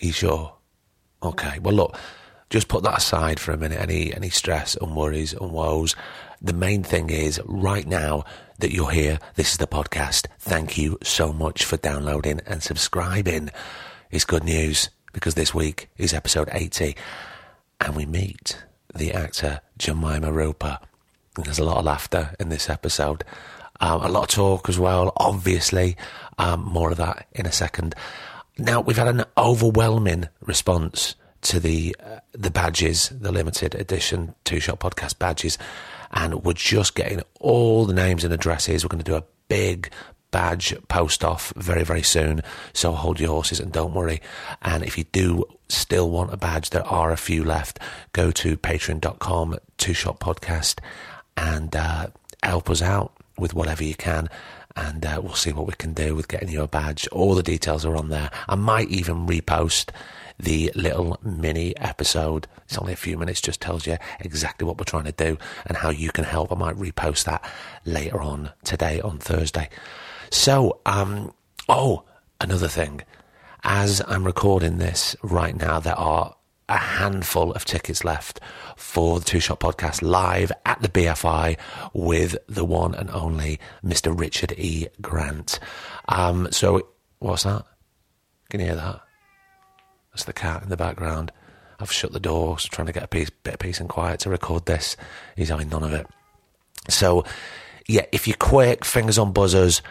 You sure? Okay. Well, look, just put that aside for a minute. Any any stress and worries and woes. The main thing is right now that you're here. This is the podcast. Thank you so much for downloading and subscribing. It's good news because this week is episode 80, and we meet the actor Jemima Rooper. And there's a lot of laughter in this episode. Um, a lot of talk as well, obviously. Um, more of that in a second. Now, we've had an overwhelming response to the uh, the badges, the limited edition Two Shot Podcast badges, and we're just getting all the names and addresses. We're going to do a big badge post off very, very soon. So hold your horses and don't worry. And if you do still want a badge, there are a few left. Go to patreon.com, Two Shot Podcast, and uh, help us out with whatever you can. And uh, we'll see what we can do with getting you a badge. All the details are on there. I might even repost the little mini episode. It's only a few minutes, just tells you exactly what we're trying to do and how you can help. I might repost that later on today on Thursday. So, um, oh, another thing. As I'm recording this right now, there are a handful of tickets left for the Two Shot Podcast live at the BFI with the one and only Mr. Richard E. Grant. Um, so, what's that? Can you hear that? That's the cat in the background. I've shut the door, so trying to get a piece, bit of peace and quiet to record this. He's having none of it. So, yeah, if you're quick, fingers on buzzers,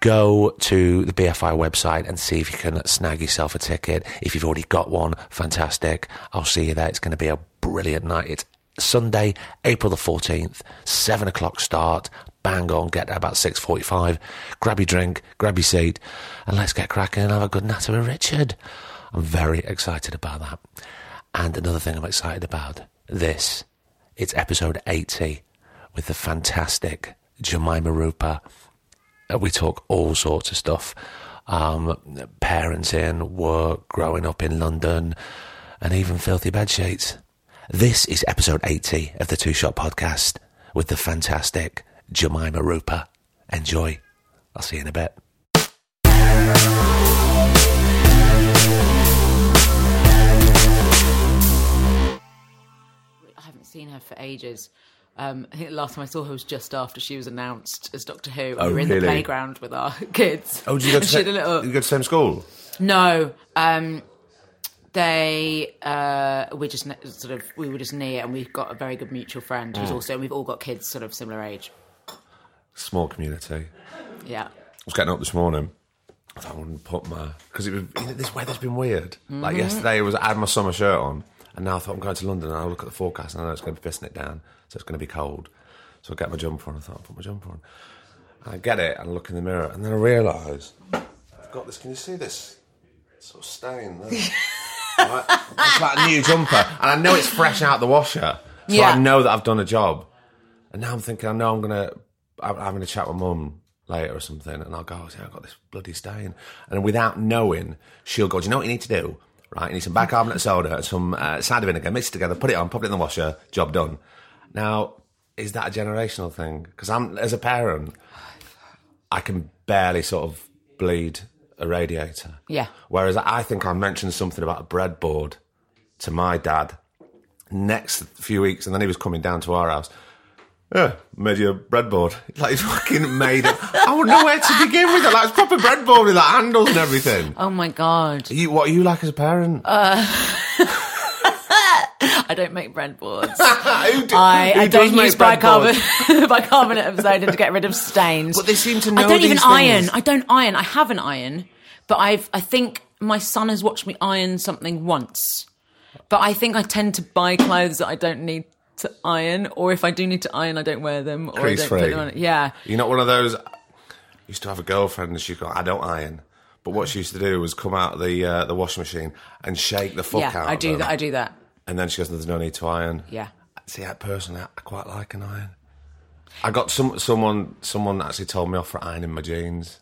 go to the BFI website and see if you can snag yourself a ticket. If you've already got one, fantastic. I'll see you there. It's going to be a brilliant night. It's Sunday, April the 14th, 7 o'clock start. Bang on, get there about 6.45. Grab your drink, grab your seat, and let's get cracking and have a good natter with Richard. I'm very excited about that. And another thing I'm excited about, this, it's episode 80 with the fantastic Jemima Rooper. Uh, We talk all sorts of stuff. Um, parenting, work, growing up in London, and even filthy bed sheets. This is episode 80 of the Two Shot Podcast with the fantastic Jemima Rooper. Enjoy. I'll see you in a bit. I haven't seen her for ages. Um, I think the last time I saw her was just after she was announced as Doctor Who. Oh, we were in really? the playground with our kids. Oh, did you go to, a little... you go to the same school? No, um, they uh, we just sort of we were just near, and we've got a very good mutual friend Mm. who's also. We've all got kids sort of similar age. Small community. Yeah. I was getting up this morning. I thought I wouldn't put my because it was you know, this weather's been weird. Like yesterday, it was I had my summer shirt on, and now I thought I'm going to London. and I look at the forecast, and I know it's going to be pissing it down, so it's going to be cold. So I get my jumper on. I thought I'll put my jumper on. And I get it, and I look in the mirror, and then I realise I've got this. Can you see this sort of stain there? Right? It's like a new jumper, and I know it's fresh out the washer, so Yeah. I know that I've done a job. And now I'm thinking, I know I'm gonna, I'm having a chat with mum later or something, and I'll go, oh, I've got this bloody stain. And without knowing, she'll go, do you know what you need to do? Right, you need some bicarbonate soda and some uh, cider vinegar, mix it together, put it on, pop it in the washer, job done. Now, is that a generational thing? Because I'm, as a parent, I can barely sort of bleed a radiator. Yeah. Whereas I think I mentioned something about a breadboard to my dad next few weeks, and then he was coming down to our house. Yeah, made you a breadboard. Like he's fucking made it. I wouldn't know where to begin with it. Like it's proper breadboard with like handles and everything. Oh my god. You, what are you like as a parent? Uh, I don't make breadboards. Who do- I, I don't use bicarbonate, bicarbonate of soda to get rid of stains. But they seem to know I don't even these iron. I don't iron. I have an iron, but I've. I think my son has watched me iron something once. But I think I tend to buy clothes that I don't need to iron, or if I do need to iron, I don't wear them, or I don't put them on. Yeah, You're not one of those. I used to have a girlfriend and she'd go, I don't iron. But what she used to do was come out of the uh, the washing machine and shake the fuck out. yeah, out. I do that. I do that. And then she goes, "There's no need to iron." Yeah. See, I personally, I quite like an iron. I got some someone someone actually told me off for ironing my jeans.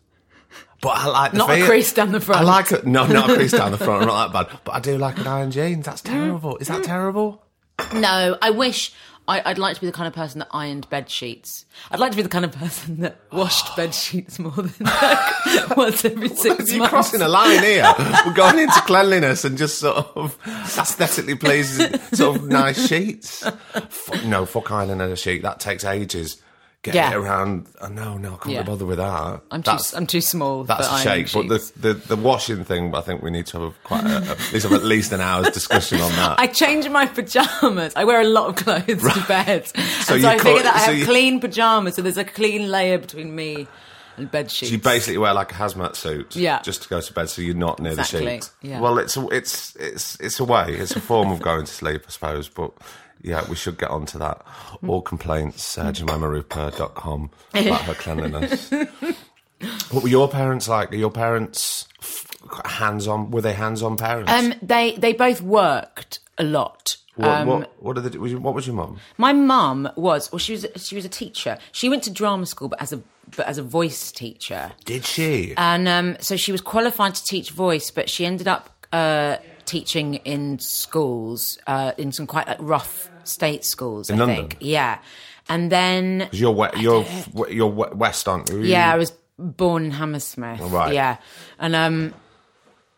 But I like the Not a crease down the front. I like it. No, not a crease down the front. Not that bad. But I do like an iron jeans. That's mm-hmm. terrible. Is that terrible? No, I wish I, I'd like to be the kind of person that ironed bed sheets. I'd like to be the kind of person that washed bed sheets more than like once every six You're crossing a line here. We're going into cleanliness and just sort of aesthetically pleasing, sort of nice sheets. Fuck, no, fuck ironing a sheet. That takes ages. Get Yeah. it around. Oh, no, no, I can't Yeah. be bothered with that. I'm too, I'm too small. That's a shake, but the, the the washing thing, I think we need to have quite a, at least have at least an hour's discussion on that. I change my pajamas. I wear a lot of clothes to bed. So, So so I call- figure that I have you- clean pajamas, so there's a clean layer between me and bed sheets. you basically wear like a hazmat suit, Yeah. just to go to bed, so you're not near Exactly, the sheet. yeah. Well, it's a, it's it's it's a way, it's a form of going to sleep, I suppose. But yeah, we should get on to that. All complaints, uh, jemimarooper.com about her cleanliness. what were your parents like? Are your parents hands on? Were they hands on parents? um, they they both worked a lot. what, um, what what did they, was your- what was your mum? My mum was well, she was she was a teacher. She went to drama school, but as a but as a voice teacher. Did she? And um, so she was qualified to teach voice, but she ended up uh, teaching in schools, uh, in some quite like rough state schools, In I London? think. Yeah. And then, you're we- you're you're we- west, aren't you? yeah, I was born in Hammersmith. Right. Yeah. And, um,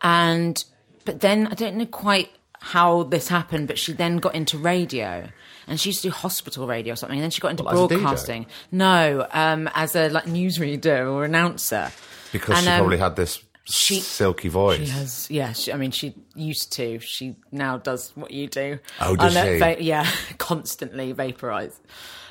and, but then I don't know quite how this happened, but she then got into radio. And she used to do hospital radio or something, and then she got into What, as a DJ? broadcasting. No, um, as a like newsreader or announcer. because And, she um, probably had this she- silky voice. She has, yeah. She, I mean, she used to. She now does what you do. Oh, does And, uh, she? va- yeah, constantly vaporize.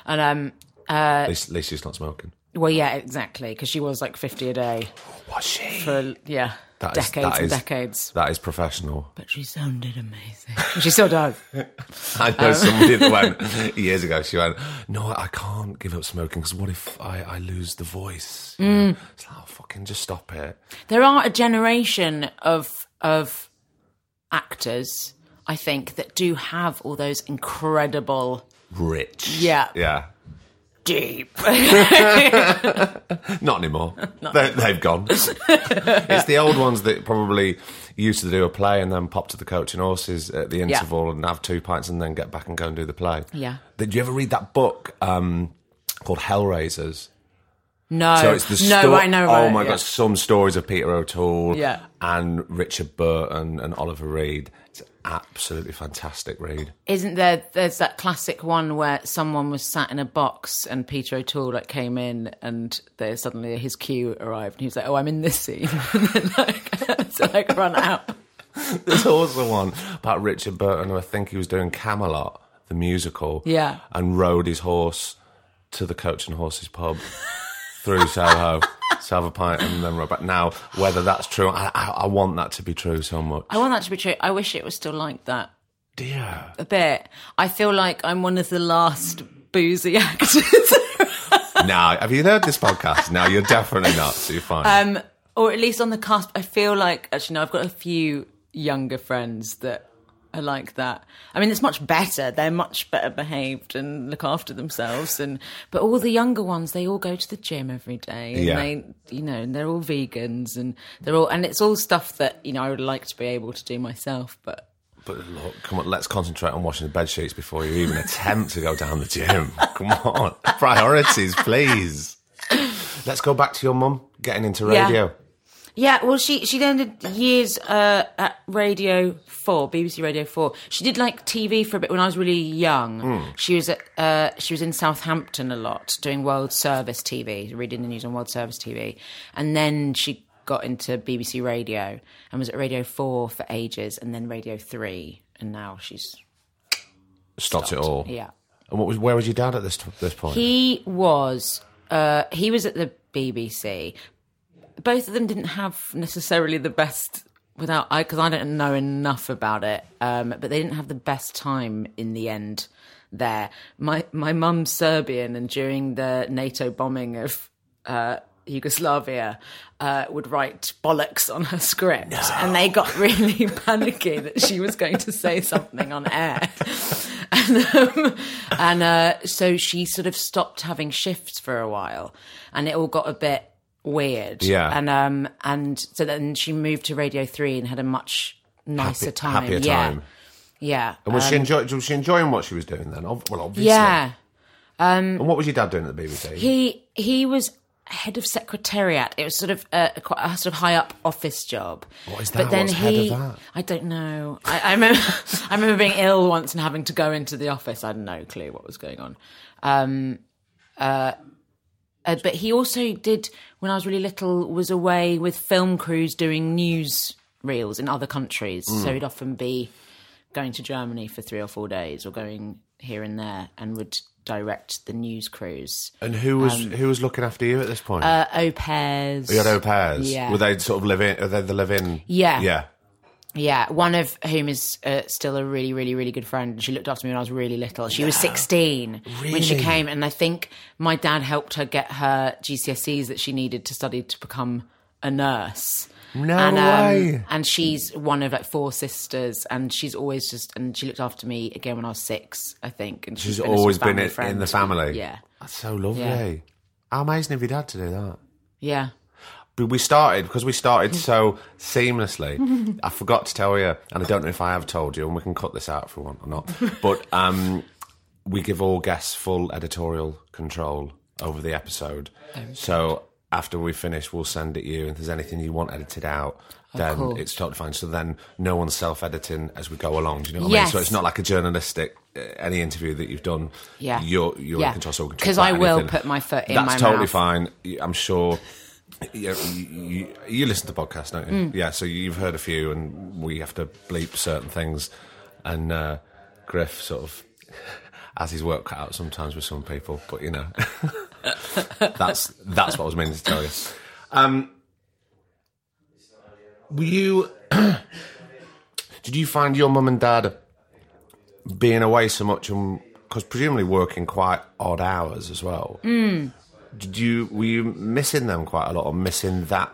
And um, at, least, at least she's not smoking. Well, yeah, exactly, because she was like fifty a day Was she? for yeah, That is- decades that and is- decades. That is professional. But she sounded amazing. she still does. I know somebody that went years ago. She went, "No, I can't give up smoking because what if I, I lose the voice?" You Mm. know? It's like, oh, fucking just stop it. There are a generation of of actors, I think, that do have all those incredible Rich. Yeah. Yeah. Deep. Not anymore. they, they've gone. it's the old ones that probably used to do a play and then pop to the coach and horses at the interval and have two pints and then get back and go and do the play. Yeah. Did you ever read that book um, called Hellraisers? No, So it's the no, sto- I know. Oh about it, my yeah. god, some stories of Peter O'Toole Yeah. and Richard Burton and Oliver Reed. Absolutely fantastic read. Isn't there? There's that classic one where someone was sat in a box and Peter O'Toole like came in and there suddenly his cue arrived and he was like, "Oh, I'm in this scene," and then like to like run out. There's also one about Richard Burton who I think he was doing Camelot, the musical. Yeah. And rode his horse to the Coach and Horses pub through Soho to have a pint and then rode back. Now, whether that's true, I, I, I want that to be true so much. I want that to be true. I wish it was still like that Dear. a bit. I feel like I'm one of the last boozy actors. now, have you heard this podcast? Now, you're definitely not, so you're fine. um, or at least on the cusp. I feel like actually no, I've got a few younger friends that are like that. I mean, it's much better. They're much better behaved and look after themselves. And but all the younger ones, they all go to the gym every day. And Yeah. They, you know, and they're all vegans and they're all and it's all stuff that you know I would like to be able to do myself, but. But look, come on, let's concentrate on washing the bed sheets before you even attempt to go down the gym. Come on, priorities, please. Let's go back to your mum getting into radio. Yeah, well, she she then did years uh, at Radio Four, BBC Radio Four. She did like TV for a bit when I was really young. She was at uh, she was in Southampton a lot, doing World Service TV, reading the news on World Service TV, and then she got into BBC Radio and was at Radio Four for ages, and then Radio Three, and now she's Stopped, it all. yeah. And what was where was your dad at this this point? He was uh, he was at the BBC. Both of them didn't have necessarily the best without I because I don't know enough about it. Um, but they didn't have the best time in the end. There, my my mum's Serbian, and during the NATO bombing of uh, Yugoslavia uh, would write bollocks on her script, and they got really panicky that she was going to say something on air, and, um, and uh, so she sort of stopped having shifts for a while, and it all got a bit weird. Yeah. and um, and so then she moved to Radio Three and had a much nicer Happy- time. happier yeah. time. Yeah, And was she enjoy, was she enjoying what she was doing then? Well, obviously. yeah. And what was your dad doing at the BBC? He he was head of secretariat. It was sort of a, a, quite a sort of high up office job. What is that? But then What's head he, of that? I don't know. I, I remember I remember being ill once and having to go into the office. I had no clue what was going on. Um, uh, uh, but he also did when I was really little was away with film crews doing news reels in other countries. Mm. So he'd often be going to Germany for three or four days or going here and there and would direct the news crews. and who was who was looking after you at this point? Uh, au pairs. you had au pairs. yeah. Were they sort of live in? Are they the live in? Yeah. Yeah. Yeah, one of whom is uh, still a really, really, really good friend. She looked after me when I was really little. She was 16 when she Really? came, and I think my dad helped her get her GCSEs that she needed to study to become a nurse. No and, um, way. and she's one of like four sisters, and she's always just and she looked after me again when I was six, I think. And She's been a sort of always been family in, friend the family. Yeah, That's so lovely. Yeah. How amazing of your dad to do that. yeah. But we started because we started so seamlessly. I forgot to tell you, and I don't know if I have told you, and we can cut this out if we want or not. But um, we give all guests full editorial control over the episode. So after we finish, we'll send it you. And if there's anything you want edited out, then cool. it's totally fine. So then no one's self-editing as we go along. Do you know what I mean? Yes. So it's not like a journalistic. Uh, any interview that you've done, Yeah. you're you're Yeah. in control. So we can talk 'Cause about I will anything. put my foot in That's my totally mouth. fine. I'm sure you, you, you listen to podcasts, don't you? Mm. Yeah, so you've heard a few, and we have to bleep certain things. And uh, Griff sort of has his work cut out sometimes with some people, but you know, that's that's what I was meaning to tell you. Um, were you? did you find your mum and dad being away so much, and because presumably working quite odd hours as well? Did you were you missing them quite a lot or missing that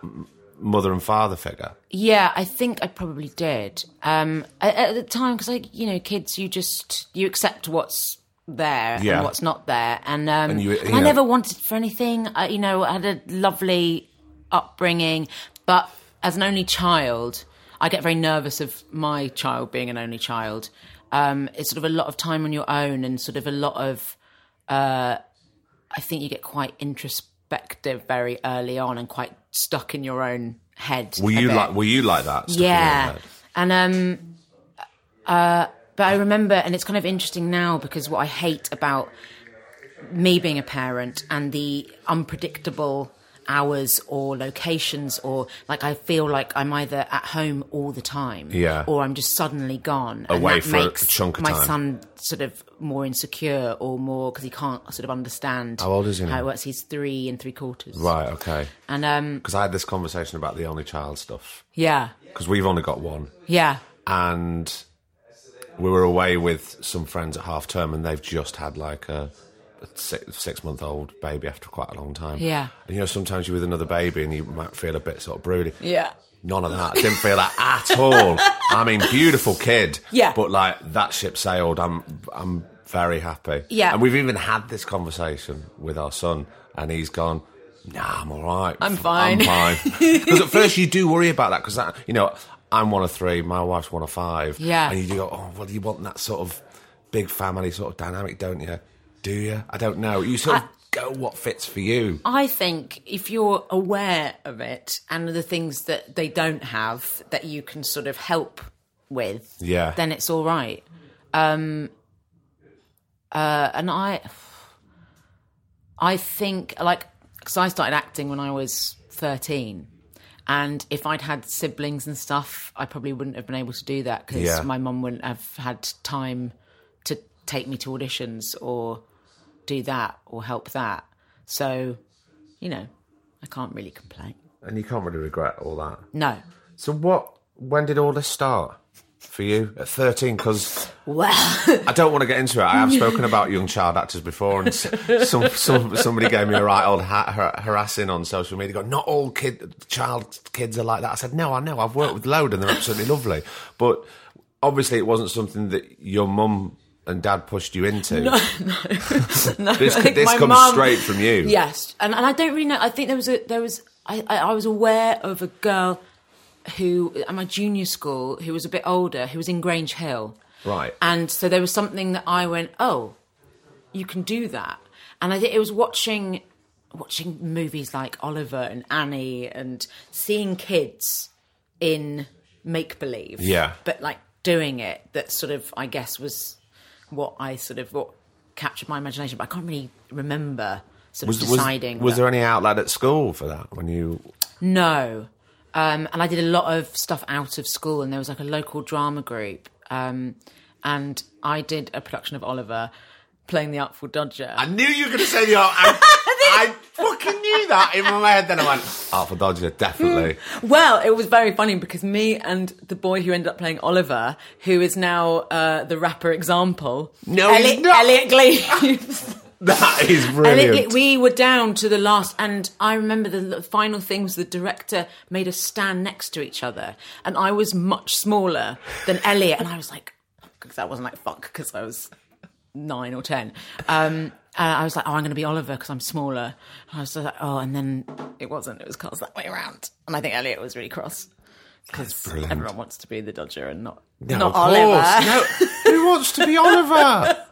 mother and father figure Yeah, I think I probably did. Um, at, at the time, because like you know, kids, you just you accept what's there Yeah. and what's not there, and, um, And you- you I know- never wanted for anything. I, you know, I had a lovely upbringing, but as an only child, I get very nervous of my child being an only child. Um, it's sort of a lot of time on your own, and sort of a lot of. Uh, I think you get quite introspective very early on, and quite stuck in your own head. were you bit. like were you like that stuck in your Yeah, and um, uh, but I remember, and it's kind of interesting now because what I hate about me being a parent and the unpredictable hours or locations or like I feel like I'm either at home all the time Yeah. or I'm just suddenly gone. And Away that for a makes chunk of my time. son sort of more insecure or more because he can't sort of understand How old is he now? how it works. He's three and three quarters. Right okay. And um because i had this conversation about the only child stuff. Yeah. Because we've only got one. Yeah. And we were away with some friends at half term and they've just had like a, a six, six month old baby after quite a long time Yeah. and you know sometimes you're with another baby and you might feel a bit sort of broody yeah None of that. Didn't feel that at all. I mean, beautiful kid. Yeah. But like that ship sailed. I'm I'm very happy. Yeah. And we've even had this conversation with our son, and he's gone. Nah, I'm all right. I'm fine." I'm fine. Because at first you do worry about that because that you know I'm one of three, my wife's one of five. Yeah. And you do go, oh well, you want that sort of big family sort of dynamic, don't you? Do you? I don't know. You sort of go what fits for you. I think if you're aware of it and the things that they don't have that you can sort of help with, Yeah. then it's all right. Um, uh, and I, I think like because I started acting when I was thirteen, and if I'd had siblings and stuff, I probably wouldn't have been able to do that because Yeah. my mum wouldn't have had time to take me to auditions or do that or help that. So, you know, I can't really complain. And you can't really regret all that. No. So what? When did all this start? for you at 13? Because Well, I don't want to get into it. I have spoken about young child actors before, and some, some somebody gave me a right old ha- har- harassing on social media. Go, not all kid child kids are like that. I said, no, I know. I've worked with load, and they're absolutely lovely. But obviously, it wasn't something that your mum and dad pushed you into. no, This, I think this my comes mum- straight from you. Yes, and and I don't really know. I think there was a there was I I, I was aware of a girl who at my junior school who was a bit older who was in Grange Hill, Right. and so there was something that I went, oh, you can do that, and I think it was watching watching movies like Oliver and Annie and seeing kids in make believe, Yeah. but like doing it that sort of I guess was what I sort of what captured my imagination, but I can't really remember sort Was, of deciding. was that- there any outlet at school for that when you? no. Um, and I did a lot of stuff out of school, and there was like a local drama group. Um, and I did a production of Oliver playing the Artful Dodger. I knew you were going to say the. I fucking knew that in my head. Then I went, Artful Dodger, definitely. Well, it was very funny because me and the boy who ended up playing Oliver, who is now uh, the rapper Example, No, he's Elliot, not. Elliot Gleaves. that is brilliant. it- we were down to the last, and I remember the l- final thing was the director made us stand next to each other, and I was much smaller than Elliot, and I was like, because I wasn't like fuck, because I was nine or ten. Um, uh, I was like, oh, I'm going to be Oliver because I'm smaller. And I was like, oh, and then it wasn't. It was cast that way around, and I think Elliot was really cross because everyone wants to be the Dodger and not No, not Oliver. No, who wants to be Oliver?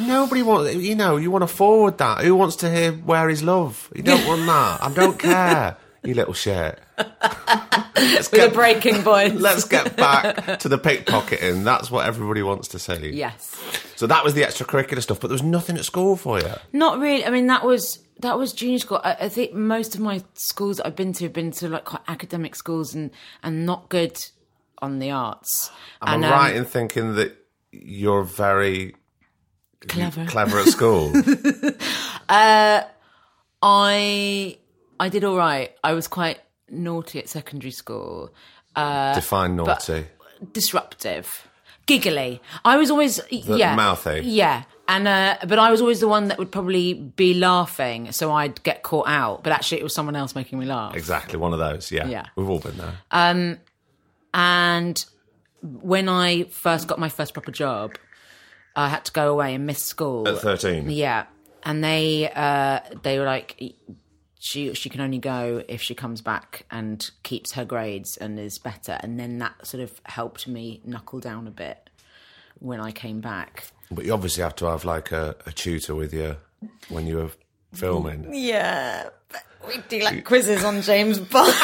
Nobody wants. You know, you want to forward that. Who wants to hear "Where Is Love"? You don't want that. I don't care. You little shit. let's With a get, breaking voice. let's get back to the pickpocketing. That's what everybody wants to see. yes. So that was the extracurricular stuff, but there was nothing at school for you. Not really. I mean, that was that was junior school. I, I think most of my schools that I've been to have been to like quite academic schools and and not good on the arts. Am and, I um, right in thinking that you're very Clever. clever at school? uh, I I did all right. I was quite naughty at secondary school. Uh, Define naughty. disruptive, giggly. I was always yeah mouthy. yeah. And uh, but I was always the one that would probably be laughing, so I'd get caught out. But actually, it was someone else making me laugh. Exactly, one of those. Yeah, Yeah. we've all been there. Um, and when I first got my first proper job, I had to go away and miss school. At thirteen. Yeah, and they uh, they were like, she she can only go if she comes back and keeps her grades and is better, and then that sort of helped me knuckle down a bit when I came back. But you obviously have to have like a, a tutor with you when you were filming. Yeah, but we do like quizzes on James Bond.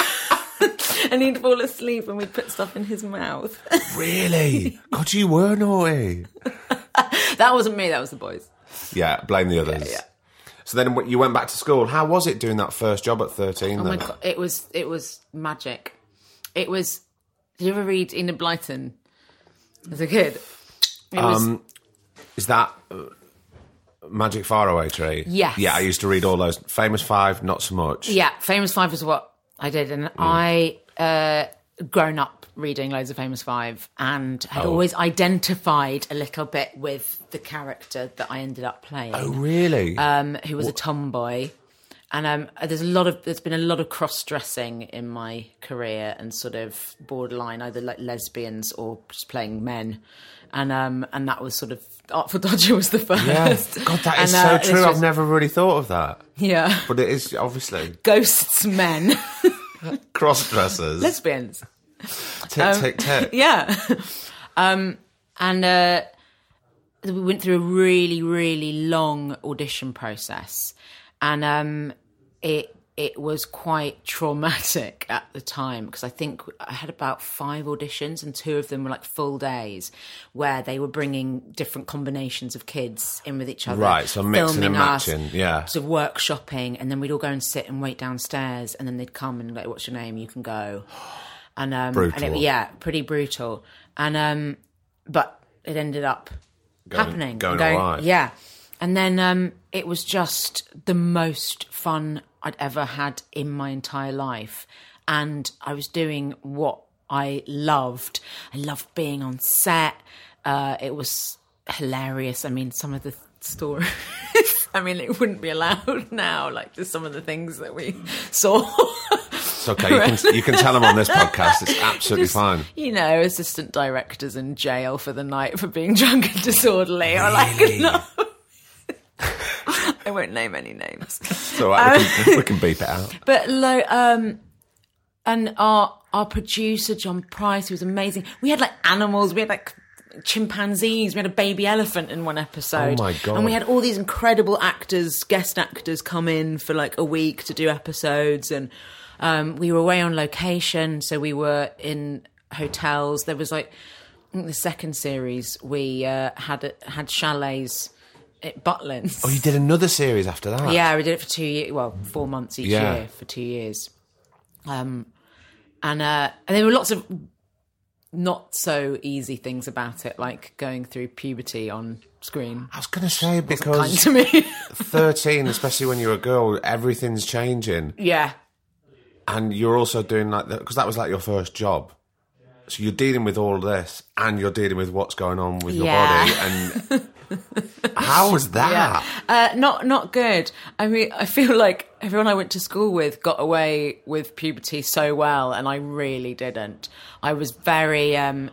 and he'd fall asleep and we'd put stuff in his mouth. Really? God, you were naughty. that wasn't me, that was the boys. Yeah, blame the others. yeah. So then you went back to school. How was it doing that first job at 13? Oh my god, it was it was magic. It was. Did you ever read Enid Blyton as a kid? It was. Is that uh, Magic Faraway Tree? Yes. Yeah, I used to read all those. Famous Five, not so much. yeah, Famous Five was what I did, and I uh, grown up reading loads of Famous Five, and had Oh. always identified a little bit with the character that I ended up playing. Oh, really? um, who was a tomboy. And um, there's a lot of there's been a lot of cross dressing in my career and sort of borderline either like lesbians or just playing men, and um and that was sort of Artful Dodger was the first. yeah. God, that is And, uh, so true. I've never really thought of that. Yeah, But it is obviously ghosts, men, cross dressers. lesbians. Tick, tick, tick. Yeah, um, and uh, we went through a really really long audition process, and um, it it was quite traumatic at the time because I think I had about five auditions and two of them were like full days where they were bringing different combinations of kids in with each other, Right, so mixing and filming us, matching, yeah. sort of workshopping, and then we'd all go and sit and wait downstairs, and then they'd come and like, "What's your name? You can go." And um, Brutal. And it, yeah, pretty brutal. And um, but it ended up happening, going all right. Yeah, and then um, it was just the most fun I'd ever had in my entire life, and I was doing what I loved. I loved being on set. Uh, it was hilarious. I mean, some of the stories. I mean, it wouldn't be allowed now. Like just some of the things that we saw. It's okay. You can, you can tell them on this podcast. It's absolutely Just, fine. You know, assistant directors in jail for the night for being drunk and disorderly, or like Really? no. I won't name any names. It's all right. We can, we can beep it out. But lo, um, and our our producer John Price he was amazing. We had like animals. We had like chimpanzees. We had a baby elephant in one episode. Oh my God. And we had all these incredible actors, guest actors, come in for like a week to do episodes, and um, we were away on location. So we were in hotels. There was like the second series we uh, had had chalets at Butlins. Oh, you did another series after that? Yeah, we did it for two years. Well, four months each Yeah. year for two years. Um, and uh, and there were lots of not so easy things about it, like going through puberty on screen. I was going to say because to me, 13, especially when you're a girl, everything's changing. yeah, And you're also doing like that because that was like your first job. So you're dealing with all this and you're dealing with what's going on with your Yeah. body. And how was that? uh, not not good. I mean, I feel like everyone I went to school with got away with puberty so well, and I really didn't. I was very. Um,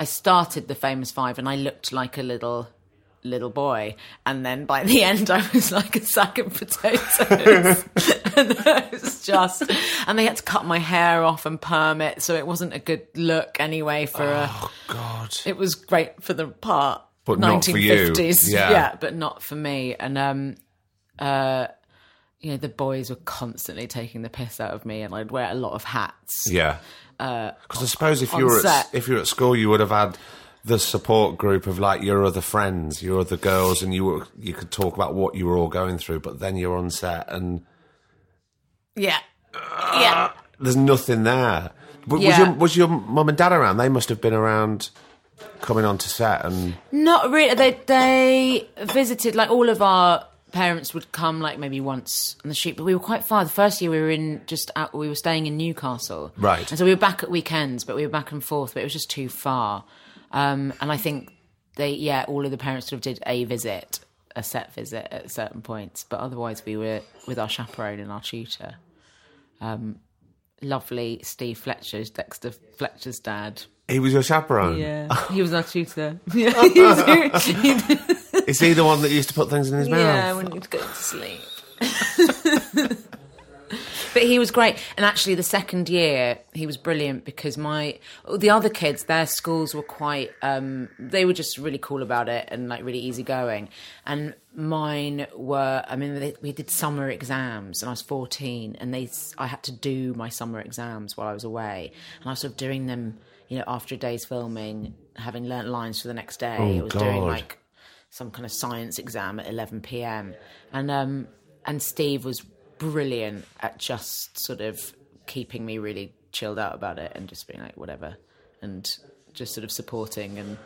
I started the famous five, and I looked like a little little boy, and then by the end, I was like a sack of potatoes, and it was just. And they had to cut my hair off and perm it, so it wasn't a good look anyway. For a, Oh, God. it was great for the part. But not for you. 1950s, Yeah. but not for me. And um, uh, you know, the boys were constantly taking the piss out of me, and I'd wear a lot of hats. Yeah. Because I suppose if you were at, if you were at school, you would have had the support group of like your other friends, your other girls, and you were you could talk about what you were all going through. But then you're on set, and Yeah, uh, yeah. there's nothing there. Was Yeah. your was your mum and dad around? They must have been around, coming onto set, and Not really. They they visited like all of our parents would come like maybe once on the shoot, but we were quite far. The first year we were in just out. We were staying in Newcastle, Right. And so we were back at weekends, but we were back and forth. But it was just too far. Um, and I think they yeah, all of the parents sort of did a visit, a set visit at certain points, but otherwise we were with our chaperone and our tutor. Um, lovely Steve Fletcher's Dexter Fletcher's dad. he was your chaperone. Yeah, he was our tutor. Yeah, he was- he did- Is he the one that used to put things in his mouth? yeah, mouth? when you'd go to sleep. But he was great, and actually, the second year he was brilliant because my the other kids, their schools were quite. Um, they were just really cool about it and like really easygoing, and mine were. I mean, they, we did summer exams, and I was fourteen, and they I had to do my summer exams while I was away, and I was sort of doing them. You know, after a day's filming, having learnt lines for the next day, Oh, I was doing God. like some kind of science exam at 11 p.m. and um and Steve was brilliant at just sort of keeping me really chilled out about it and just being like whatever and just sort of supporting and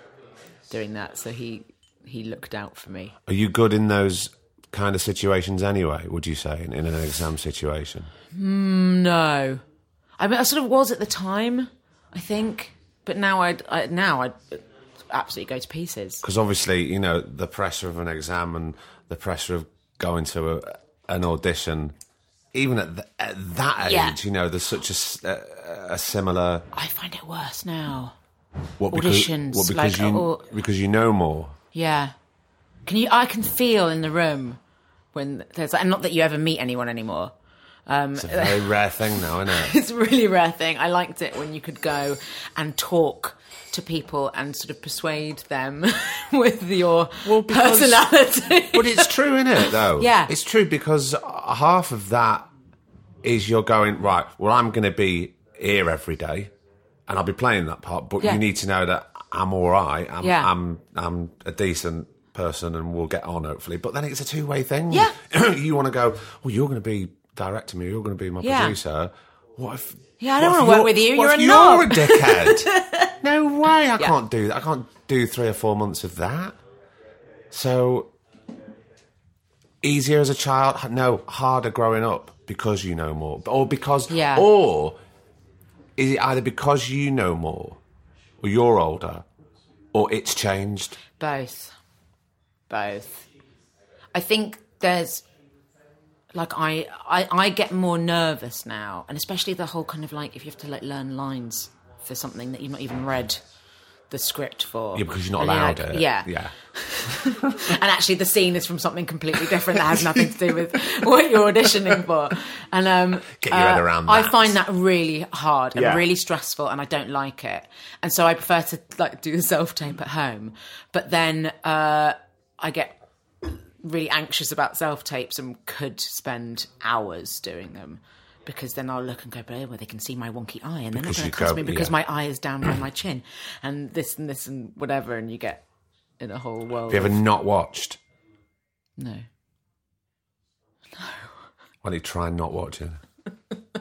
doing that so he he looked out for me Are you good in those kind of situations anyway? Would you say in, in an exam situation? Hmm, no I mean I sort of was at the time I think but now I'd I, now I'd absolutely go to pieces Because obviously, you know, the pressure of an exam and the pressure of going to a, an audition, even at, th at that age, Yeah. you know, there's such a similar. I find it worse now What, because, Auditions, what, because like, you or- because you know more. Yeah. Can you? I can feel in the room when there's, and not that you ever meet anyone anymore. Um, It's a very rare thing now, isn't it? it's a really rare thing. I liked it when you could go and talk to people and sort of persuade them with your because- personality. But it's true, isn't it? Though, Yeah. it's true because half of that is you're going right. Well, I'm going to be here every day, and I'll be playing that part. But Yeah. you need to know that I'm all right. I'm, Yeah. I'm, I'm a decent person, and we'll get on hopefully. But then it's a two way thing. Yeah. you want to go. Well, you're going to be directing me. You're going to be my Yeah. producer. What if? Yeah, I don't wanna work with you, you're a you're knob. a dickhead. no way. I can't do that. I can't do three or four months of that. So easier as a child? No, harder growing up because you know more, or because Yeah. or is it either because you know more, or you're older, or it's changed? Both. Both. I think there's like I, I I get more nervous now, and especially the whole kind of like if you have to like learn lines for something that you've not even read the script for. Yeah, because you're not And allowed like, it. Yeah. yeah. and actually the scene is from something completely different that has nothing to do with what you're auditioning for. And um, Get your head uh, around I find that really hard and Yeah. really stressful, and I don't like it. And so I prefer to like do the self tape at home. But then uh, I get really anxious about self tapes and could spend hours doing them. Because then I'll look and go, but well, they can see my wonky eye, and then they're going to cuss me because yeah. my eye is down by my chin, and this and this and whatever, and you get in a whole world. Have you ever of- not watched? no. No. Why don't you try and not watching?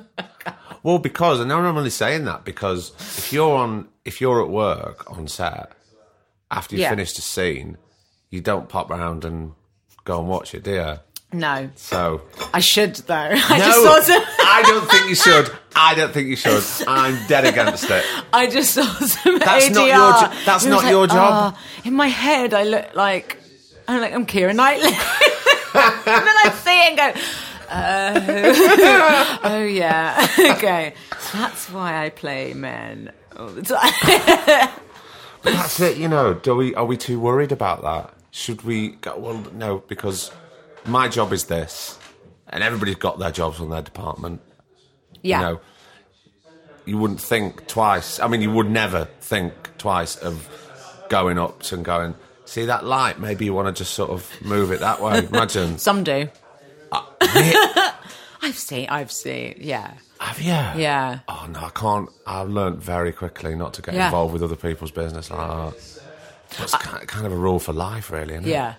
well, because and I'm only saying that because if you're on, if you're at work on set after you've Yeah. finished a scene, you don't pop around and go and watch it, do you? No, So I should though. I no, just saw some. I don't think you should. I don't think you should. I'm dead against it. I just saw some That's ADR. not your jo- that's It not like, your job. "Oh," in my head, I look like I'm like I'm Keira Knightley, and then I see it and go. Oh, oh yeah, okay. That's why I play men all the time. That's it. You know, do we are we too worried about that? Should we go? Well, no, because my job is this, and everybody's got their jobs on their department. yeah, You know, you wouldn't think twice. I mean, you would never think twice of going up and going. See that light? Maybe you want to just sort of move it that way. Imagine. some do. Uh, Have I've seen. I've seen. Yeah, Have you? yeah. Oh no, I can't. I've learnt very quickly not to get Yeah. involved with other people's business like that. That's kind kind of a rule for life, really. Isn't it? Yeah.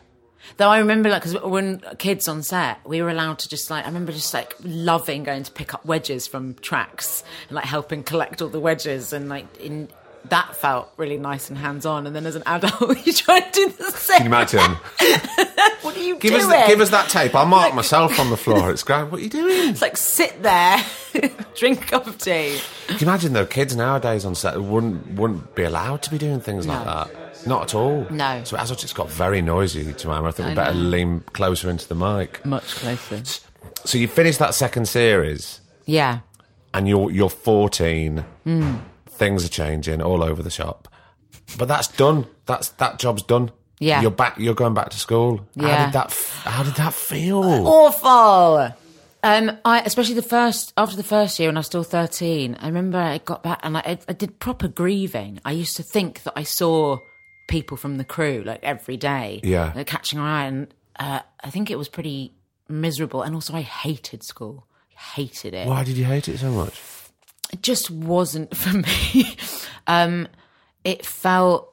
Though I remember, like, because when kids on set, we were allowed to just like, I remember just like loving going to pick up wedges from tracks and like helping collect all the wedges, and like in that felt really nice and hands on. And then as an adult, you try to do the same. Can you imagine? What are you Give doing? us, give us that tape. I'll mark myself on the floor. It's great. What are you doing? It's like sit there, drink a cup of tea. Can you imagine though? Kids nowadays on set wouldn't wouldn't be allowed to be doing things like that. Not at all. No. So as it's got very noisy, Jemima. I think we better know. lean closer into the mic. Much closer. So you finished that second series, Yeah. and you're you're 14. Hmm. Things are changing all over the shop, but that's done. That's that job's done. Yeah. You're back. You're going back to school. How Yeah. did that? f- How did that feel? awful. Um, I especially the first after the first year when I was still thirteen. I remember I got back and I, I did proper grieving. I used to think that I saw people from the crew like every day, Yeah. like, catching my eye, and uh, I think it was pretty miserable. And also, I hated school. Hated it. Why did you hate it so much? It just wasn't for me. um, it felt.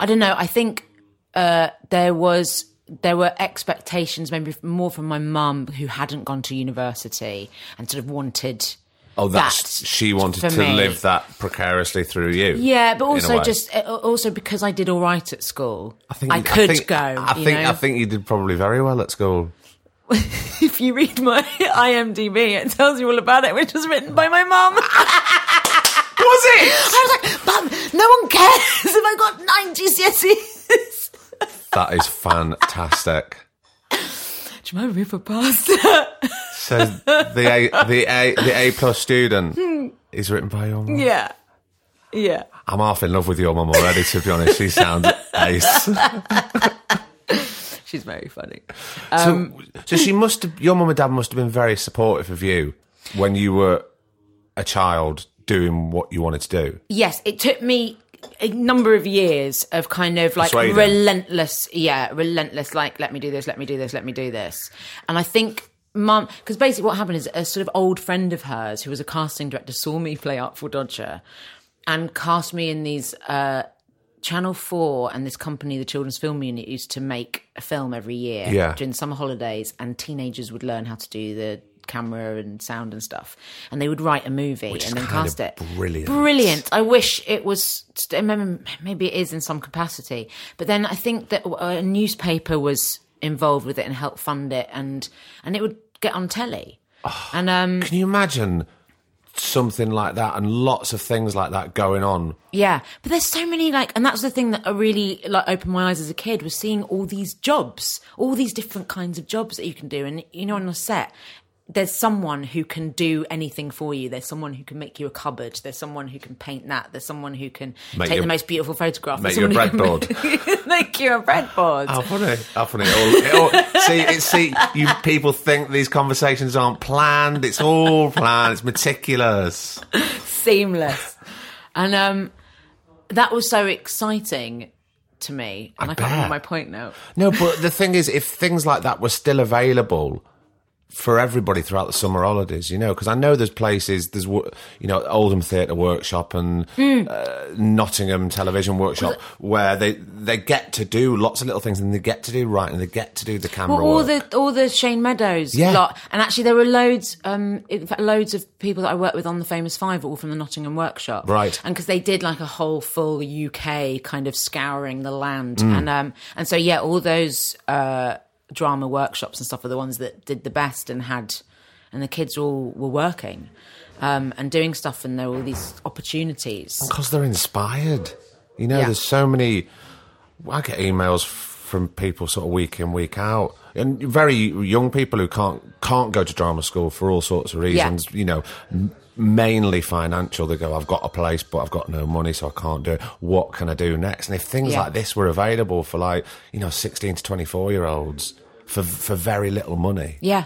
I don't know. I think uh, there was there were expectations, maybe more from my mum who hadn't gone to university and sort of wanted. Oh, that's that she wanted to me. live that precariously through you. Yeah, but also just uh, also because I did all right at school, I, you- could think- go. I you think know? I think you did probably very well at school. if you read my IMDb, it tells you all about it, which was written by my mum. Was it? I was like, Mum, no one cares if I got nine GCSEs. That is fantastic. Do you remember me for pasta? So the A the A the A plus student hmm. is written by your mum. yeah. Yeah. I'm half in love with your mum already. To be honest, she sounds ace. She's very funny. so, um, so she must have. Your mum and dad must have been very supportive of you when you were a child doing what you wanted to do. Yes, it took me a number of years of kind of like relentless, yeah, relentless, like, let me do this, let me do this, let me do this. And I think mum, because basically what happened is a sort of old friend of hers who was a casting director saw me play Artful Dodger and cast me in these, uh, Channel 4 and this company, the Children's Film Unit, used to make a film every year Yeah. during summer holidays, and teenagers would learn how to do the camera and sound and stuff. And they would write a movie is and then cast it. brilliant. Brilliant. I wish it was, maybe maybe it is in some capacity. But then I think that a newspaper was involved with it and helped fund it, and, and it would get on telly. And um, Can you imagine something like that and lots of things like that going on. Yeah, but there's so many like, and that's the thing that I really like opened my eyes as a kid was seeing all these jobs, all these different kinds of jobs that you can do, and you know, on a set. There's someone who can do anything for you. There's someone who can make you a cupboard. There's someone who can paint that. There's someone who can Make take you- the most beautiful photograph. make you a breadboard. Make, you a breadboard. How funny! How funny! It all, it all, see, it, see, you people think these conversations aren't planned. It's all planned. It's meticulous. seamless. And um, that was so exciting to me. And I, can't remember my point now. No, but the thing is, if things like that were still available for everybody throughout the summer holidays, you know, because I know there's places, there's you know Oldham Theatre Workshop and Hmm. uh, Nottingham Television Workshop where they they get to do lots of little things and they get to do right and they get to do the camera Well, all work. the all the Shane Meadows Yeah. lot, and actually there were loads, um, in fact, loads of people that I worked with on the Famous Five, all from the Nottingham Workshop, Right. And because they did like a whole full UK kind of scouring the land, Mm. and um, and so yeah, all those uh, drama workshops and stuff are the ones that did the best and had, and the kids all were working. Um, and doing stuff, and there were all these opportunities. because they're inspired. You know, Yeah. there's so many. I get emails from people sort of week in week out, and very young people who can't can't go to drama school for all sorts of reasons. You know, m- mainly financial. They go, "I've got a place, but I've got no money, so I can't do it. What can I do next?" And if things Yeah. like this were available for like you know 16 to 24 year olds for for very little money, Yeah,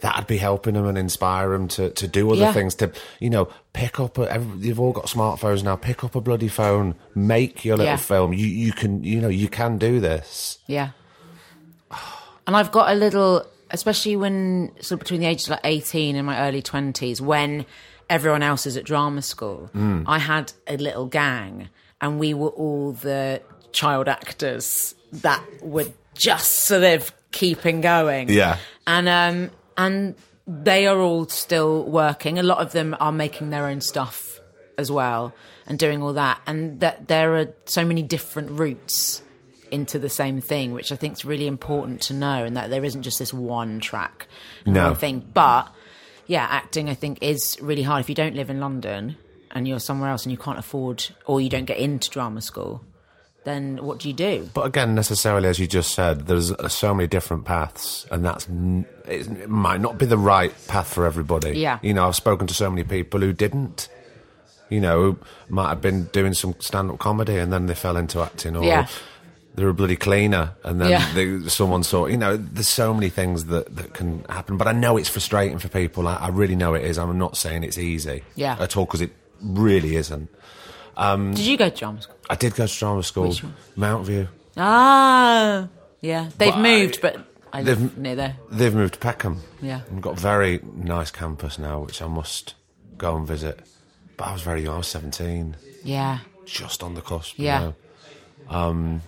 that'd be helping them and inspire them to, to do other Yeah. things. To you know, pick up. A, every, you've all got smartphones now. Pick up a bloody phone. Make your little Yeah. film. You you can you know you can do this. Yeah. And I've got a little, especially when sort of between the ages of like 18 and my early 20s, when everyone else is at drama school, Mm. I had a little gang and we were all the child actors that were just sort of keeping going. Yeah. And, um, and they are all still working. A lot of them are making their own stuff as well and doing all that. And that there are so many different routes into the same thing, which I think is really important to know, and that there isn't just this one track, No. thing. But yeah, acting I think is really hard if you don't live in London and you're somewhere else and you can't afford, or you don't get into drama school. Then what do you do? But again, necessarily as you just said, there's so many different paths, and that's it might not be the right path for everybody. Yeah. You know, I've spoken to so many people who didn't. You know, who might have been doing some stand-up comedy and then they fell into acting, or Yeah. they're a bloody cleaner and then Yeah. they, someone saw. You know, there's so many things that that can happen. But I know it's frustrating for people. I, I really know it is. I'm not saying it's easy. Yeah. At all because it really isn't. Um, Did you go to drama? I did go to drama school, Which one? Mount Ah, yeah, they've But I- moved, but I live They've- near there. They've moved to Peckham. Yeah. And got a very nice campus now, which I must go and visit. But I was very young. I was 17, Yeah, just on the cusp. you Yeah. know. Um,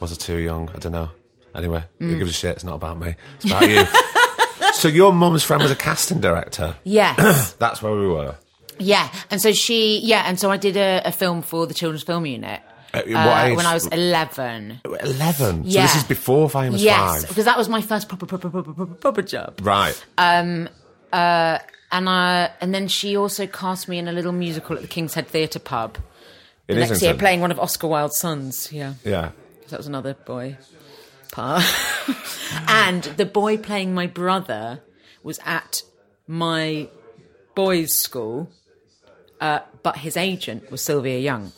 was I too young? I don't know. Anyway, Mm. who gives a shit? It's not about me. It's about you. so your mum's friend was a casting director. yes. That's where we were. Yeah, and so she, yeah, and so I did a, a film for the Children's Film Unit uh, uh age? when I was eleven. 11. So Yeah. this is before Famous Yes, Five. because that was my first proper, proper, proper, proper, proper job. Right. Um, uh, and I, and then she also cast me in a little musical at the King's Head Theatre pub In the next year, playing one of Oscar Wilde's sons. Yeah, Yeah. that was another boy part. and the boy playing my brother was at my boys' school, uh, but his agent was Sylvia Young.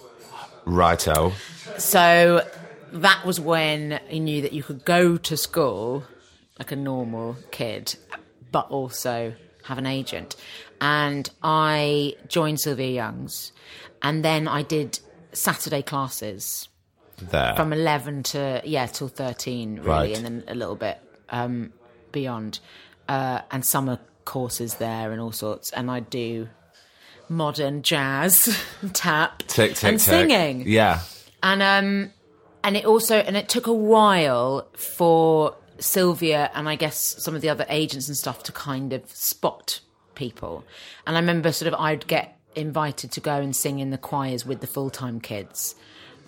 Righto. So that was when he knew that you could go to school like a normal kid, but also have an agent. And I joined Sylvia Young's, and then I did Saturday classes There. from 11 to, yeah, till 13, really, Right. and then a little bit um, beyond. Uh, and summer courses there and all sorts. And I do modern jazz, tap, tick, tick, and tick. singing Yeah. and um and it also and it took a while for Sylvia and I guess some of the other agents and stuff to kind of spot people. And I remember sort of I'd get invited to go and sing in the choirs with the full time kids.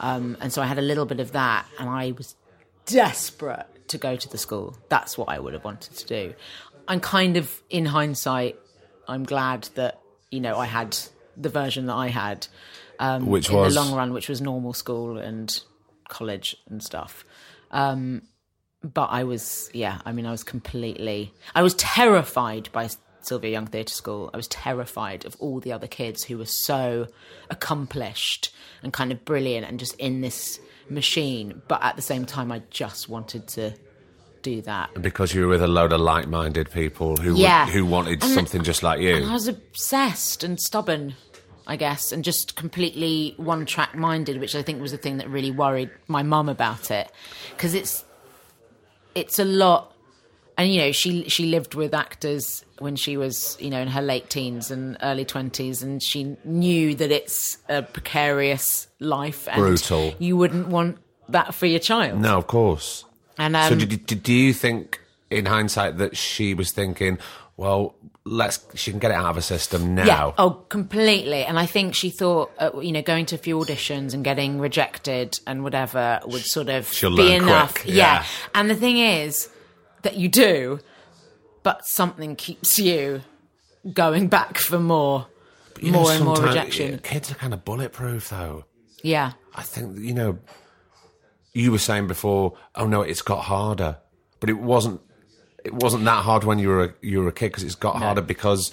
Um, and so I had a little bit of that and I was desperate to go to the school. That's what I would have wanted to do. And kind of in hindsight, I'm glad that you know I had the version that I had um, Which in was? the long run, which was normal school and college and stuff. Um, but I was, yeah, I mean, I was completely, I was terrified by Sylvia Young Theatre School. I was terrified of all the other kids who were so accomplished and kind of brilliant and just in this machine. But at the same time, I just wanted to do that. Because you were with a load of like-minded people who Yeah. would, who wanted And- something just like you. I was obsessed and stubborn, I guess, and just completely one track minded, which I think was the thing that really worried my mum about it. Because it's it's a lot and you know, she she lived with actors when she was, you know, in her late teens and early twenties and she knew that it's a precarious life and Brutal. you wouldn't want that for your child. no, of course. And um, so did, did, do you think, in hindsight, that she was thinking, well, let's she can get it out of her system now? Yeah. Oh, completely. And I think she thought, uh, you know, going to a few auditions and getting rejected and whatever would sort of She'll be enough. quick, yeah. And the thing is that you do, but something keeps you going back for more, You know, more and more rejection. Kids are kind of bulletproof, though. Yeah. I think you know. You were saying before, oh no, it's got harder, but it wasn't. It wasn't that hard when you were a, you were a kid because it's got harder because,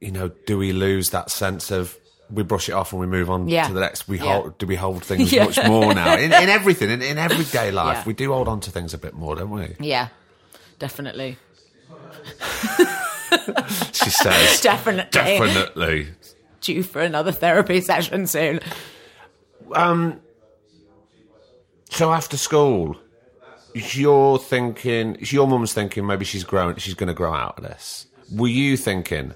you know, do we lose that sense of we brush it off and we move on Yeah. to the next? We Yeah. hold. Do we hold things Yeah. much more now in, in everything in, in everyday life? We do hold on to things a bit more, don't we? Yeah. Definitely. She says, Definitely. definitely. Due for another therapy session soon. Um, So after school, you're thinking, your mum's thinking maybe she's growing, she's going to grow out of this. Were you thinking,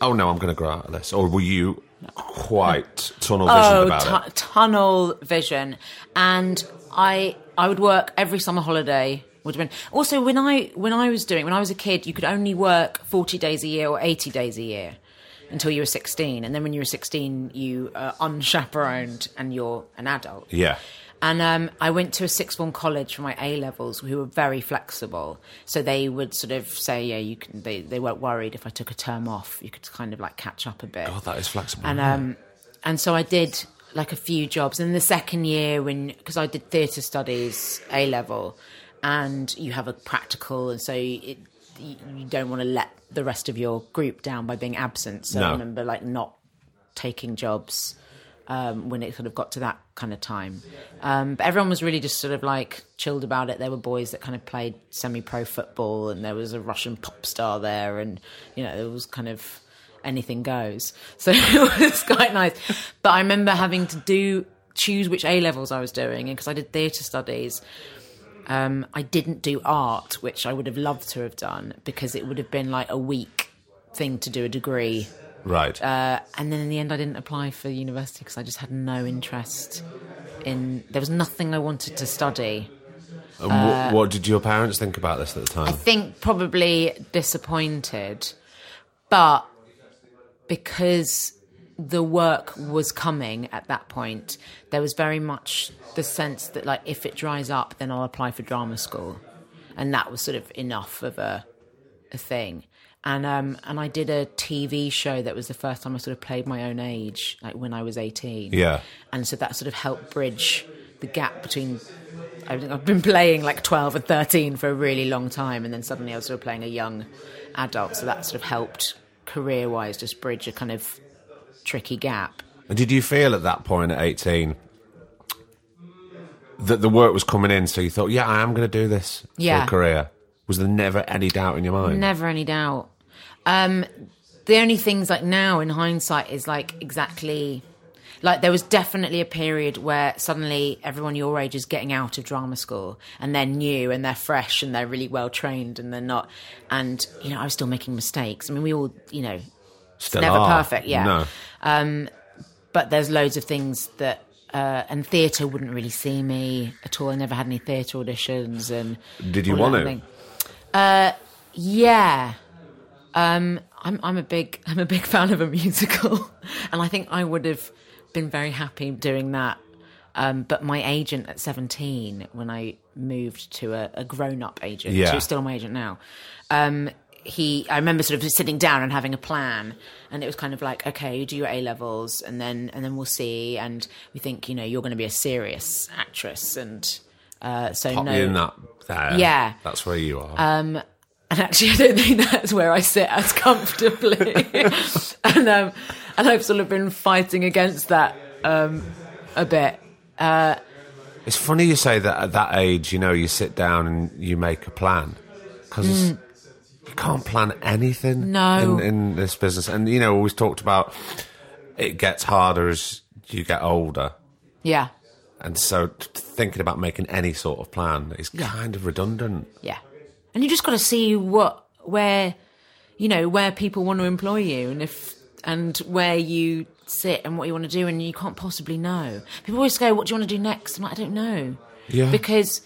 oh no, I'm going to grow out of this, or were you quite tunnel visioned oh, about tu- it? tunnel vision. And I I would work every summer holiday. Would have been also when I when I was doing when I was a kid, you could only work forty days a year or eighty days a year until you were sixteen, and then when you were sixteen, you are unchaperoned and you're an adult. Yeah. And um, I went to a sixth form college for my A levels, who were very flexible. So they would sort of say, "Yeah, you can." They, they weren't worried if I took a term off. You could kind of like catch up a bit. God, that is flexible. And um, and so I did like a few jobs. And the second year, when because I did theatre studies A level, and you have a practical, and so it, you, you don't want to let the rest of your group down by being absent. So No. I remember like not taking jobs um, when it sort of got to that kind of time. Um, but everyone was really just sort of like chilled about it. There were boys that kind of played semi-pro football, and there was a Russian pop star there, and you know it was kind of anything goes. So it was quite nice. But I remember having to do choose which A levels I was doing, and because I did theatre studies. Um, I didn't do art, which I would have loved to have done because it would have been like a week thing to do a degree right. uh, and then in the end, I didn't apply for university because I just had no interest in. There was nothing I wanted to study. and what, what did your parents think about this at the time? I think probably disappointed, but because the work was coming at that point, there was very much the sense that like if it dries up, then I'll apply for drama school, and that was sort of enough of a a thing. And um and I did a TV show that was the first time I sort of played my own age, like when I was eighteen. Yeah. and so that sort of helped bridge the gap between. I've been playing like twelve and thirteen for a really long time, and then suddenly I was sort of playing a young adult. So that sort of helped career wise just bridge a kind of tricky gap. And did you feel at that point at 18 that the work was coming in, so you thought, yeah, I am going to do this Yeah. for a career? Was there never any doubt in your mind? Never any doubt. Um, the only things like now in hindsight is like exactly like there was definitely a period where suddenly everyone your age is getting out of drama school and they're new and they're fresh and they're really well trained and they're not and you know I was still making mistakes. I mean we all you know Still never are. perfect, yeah. No. but there's loads of things that uh, and theatre wouldn't really see me at all. I never had any theatre auditions and Did you want to? Uh, yeah. Um, I'm I'm a big I'm a big fan of a musical, and I think I would have been very happy doing that. Um, but my agent at 17, when I moved to a, a grown up agent, Yeah. who's still my agent now, um, he, I remember sort of sitting down and having a plan, and it was kind of like, okay, you do your A levels, and then and then we'll see, and we think, you know, you're going to be a serious actress, and uh, so Pop no, in that there. Yeah. That's where you are. um, and actually, I don't think that's where I sit as comfortably. and um, and I've sort of been fighting against that um, a bit. Uh, It's funny you say that at that age, you know, you sit down and you make a plan because you can't plan anything. No. in, in this business. And, you know, always talked about it gets harder as you get older. Yeah, And so t- thinking about making any sort of plan is kind of redundant. yeah. And you just got to see what where you know where people want to employ you, and if and where you sit and what you want to do, and you can't possibly know. People always go, "What do you want to do next?" I'm like, I don't know. Yeah. because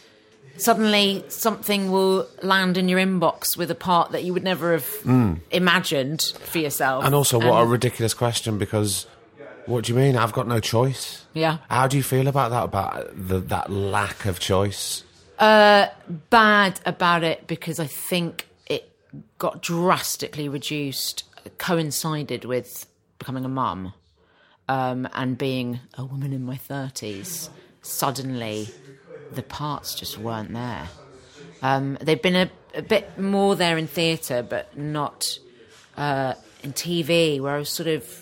suddenly something will land in your inbox with a part that you would never have mm. imagined for yourself. And also, what a ridiculous question because what do you mean? I've got no choice. Yeah. How do you feel about that? About the, that lack of choice? bad about it because I think it got drastically reduced, coincided with becoming a mum um, and being a woman in my 30s. Suddenly, the parts just weren't there. Um, they've been a, a bit more there in theatre, but not uh, in TV, where I was sort of.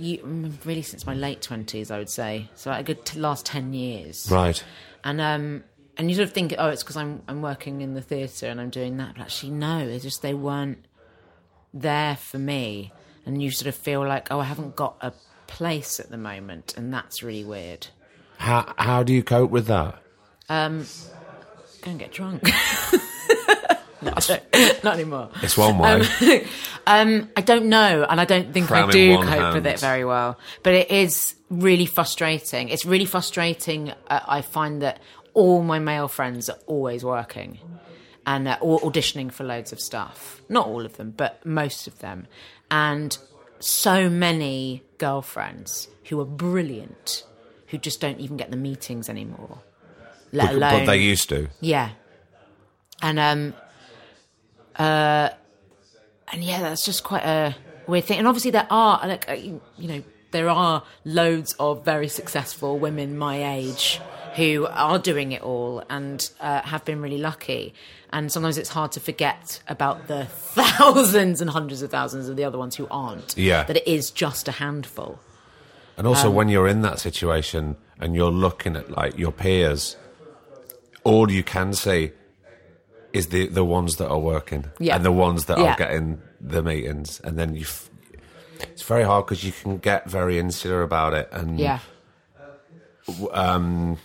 You, really, since my late twenties, I would say. So, like a good t- last ten years Right. and um and you sort of think oh it's because I'm I'm working in the theatre and I'm doing that but actually no it's just they weren't there for me and you sort of feel like oh I haven't got a place at the moment and that's really weird How, how do you cope with that? Um, go and get drunk no, don't, anymore It's one way. Um, I don't know, and I don't think Cram I do cope with it very well. But it is really frustrating. It's really frustrating. Uh, I find that all my male friends are always working and uh, auditioning for loads of stuff. Not all of them, but most of them. And so many girlfriends who are brilliant who just don't even get the meetings anymore. Let but, alone but they used to. yeah. And um uh and yeah, that's just quite a weird thing. And obviously there are like uh, you know, there are loads of very successful women my age who are doing it all and uh, have been really lucky. And sometimes it's hard to forget about the thousands and hundreds of thousands of the other ones who aren't. Yeah. That it is just a handful. And Um, also, when you're in that situation and you're looking at like your peers, all you can see is the the ones that are working Yeah. and the ones that Yeah. are getting the meetings, and then you. F- it's very hard because you can get very insular about it, and Yeah. Um,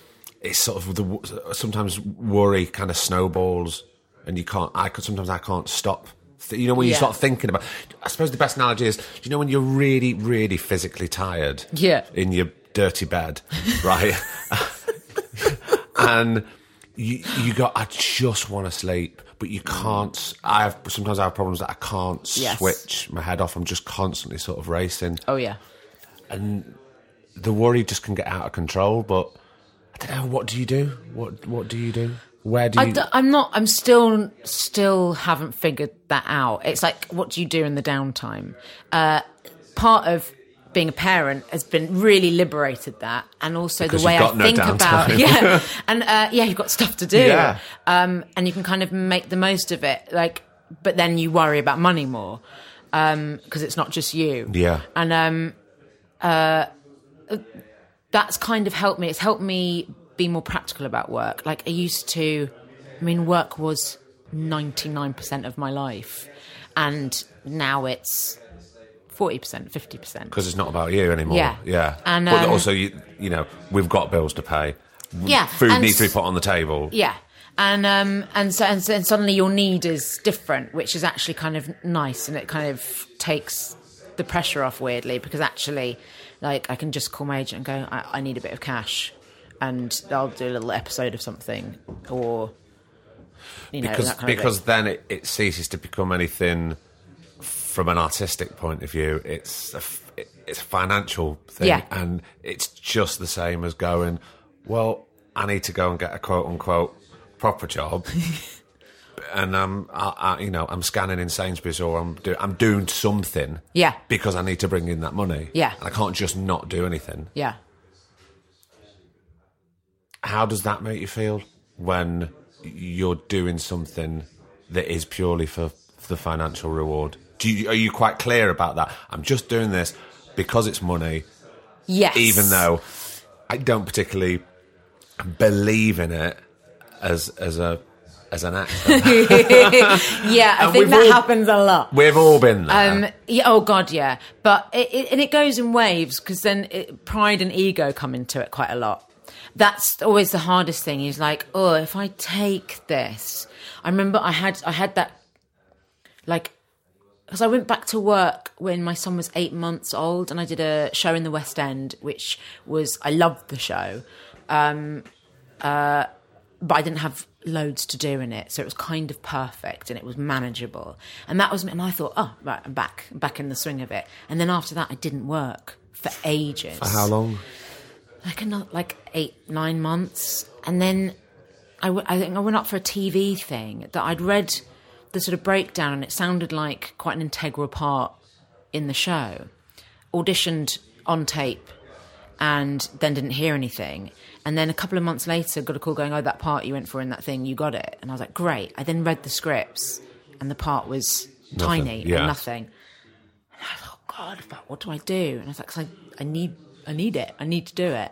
it's sort of the sometimes worry kind of snowballs, and you can't. I could sometimes I can't stop. Th- You know when you Yeah. start thinking about. I suppose the best analogy is you know when you're really really physically tired. Yeah. In your dirty bed, right? and you you got. I just want to sleep, but you can't. I have sometimes I have problems that I can't Yes. switch my head off. I'm just constantly sort of racing Oh yeah. And the worry just can get out of control. But I don't know. What do you do? What What do you do? Where do I you? d- I'm not. I'm still still haven't figured that out. It's like, what do you do in the downtime? Uh, part of being a parent has been really liberated that, and also Because the way I no think about yeah, and uh, yeah, you've got stuff to do, Yeah. um, and you can kind of make the most of it. Like, but then you worry about money more because it's not just you yeah. and um, uh, that's kind of helped me. It's helped me be more practical about work. Like I used to, I mean, work was ninety nine percent of my life, and now it's forty percent, fifty percent. Because it's not about you anymore. Yeah. Yeah. And, but um, also, you you know, we've got bills to pay. Yeah, Food and needs to be put on the table. Yeah. And um and so and, so and suddenly your need is different, which is actually kind of nice, and it kind of takes the pressure off weirdly because actually, like I can just call my agent and go, I, I need a bit of cash, and I'll do a little episode of something, or you know, because that kind of because then it, it ceases to become anything from an artistic point of view. It's a, it's a financial thing, Yeah. and it's just the same as going. Well, I need to go and get a quote unquote proper job. and I'm, I, I, you know, I'm scanning in Sainsbury's or I'm do, I'm doing something. Yeah. Because I need to bring in that money. Yeah. And I can't just not do anything. Yeah. How does that make you feel when you're doing something that is purely for the financial reward? Do you, are you quite clear about that? I'm just doing this because it's money, Yes. even though I don't particularly believe in it as as a as an actor. Yeah, I think that all- happens a lot. We've all been there. Um, yeah, oh God, yeah. But it, it, and it goes in waves because then it, pride and ego come into it quite a lot. That's always the hardest thing. Is like, oh, if I take this, I remember I had I had that like because I went back to work when my son was eight months old, and I did a show in the West End, which was I loved the show, um, uh, but I didn't have loads to do in it, so it was kind of perfect and it was manageable, and that was me. and I thought, oh right, I'm back, I'm back in the swing of it, and then after that I didn't work for ages For how long? like another like eight nine months and then I, w- I think i went up for a tv thing that i'd read the sort of breakdown and it sounded like quite an integral part in the show. Auditioned on tape and then didn't hear anything. And then a couple of months later got a call going oh that part you went for in that thing you got it. And i was like great. I then read the scripts and the part was tiny yeah. and nothing. And i thought oh god but what do i do? And i was like 'cause I, I need i need it. I need to do it.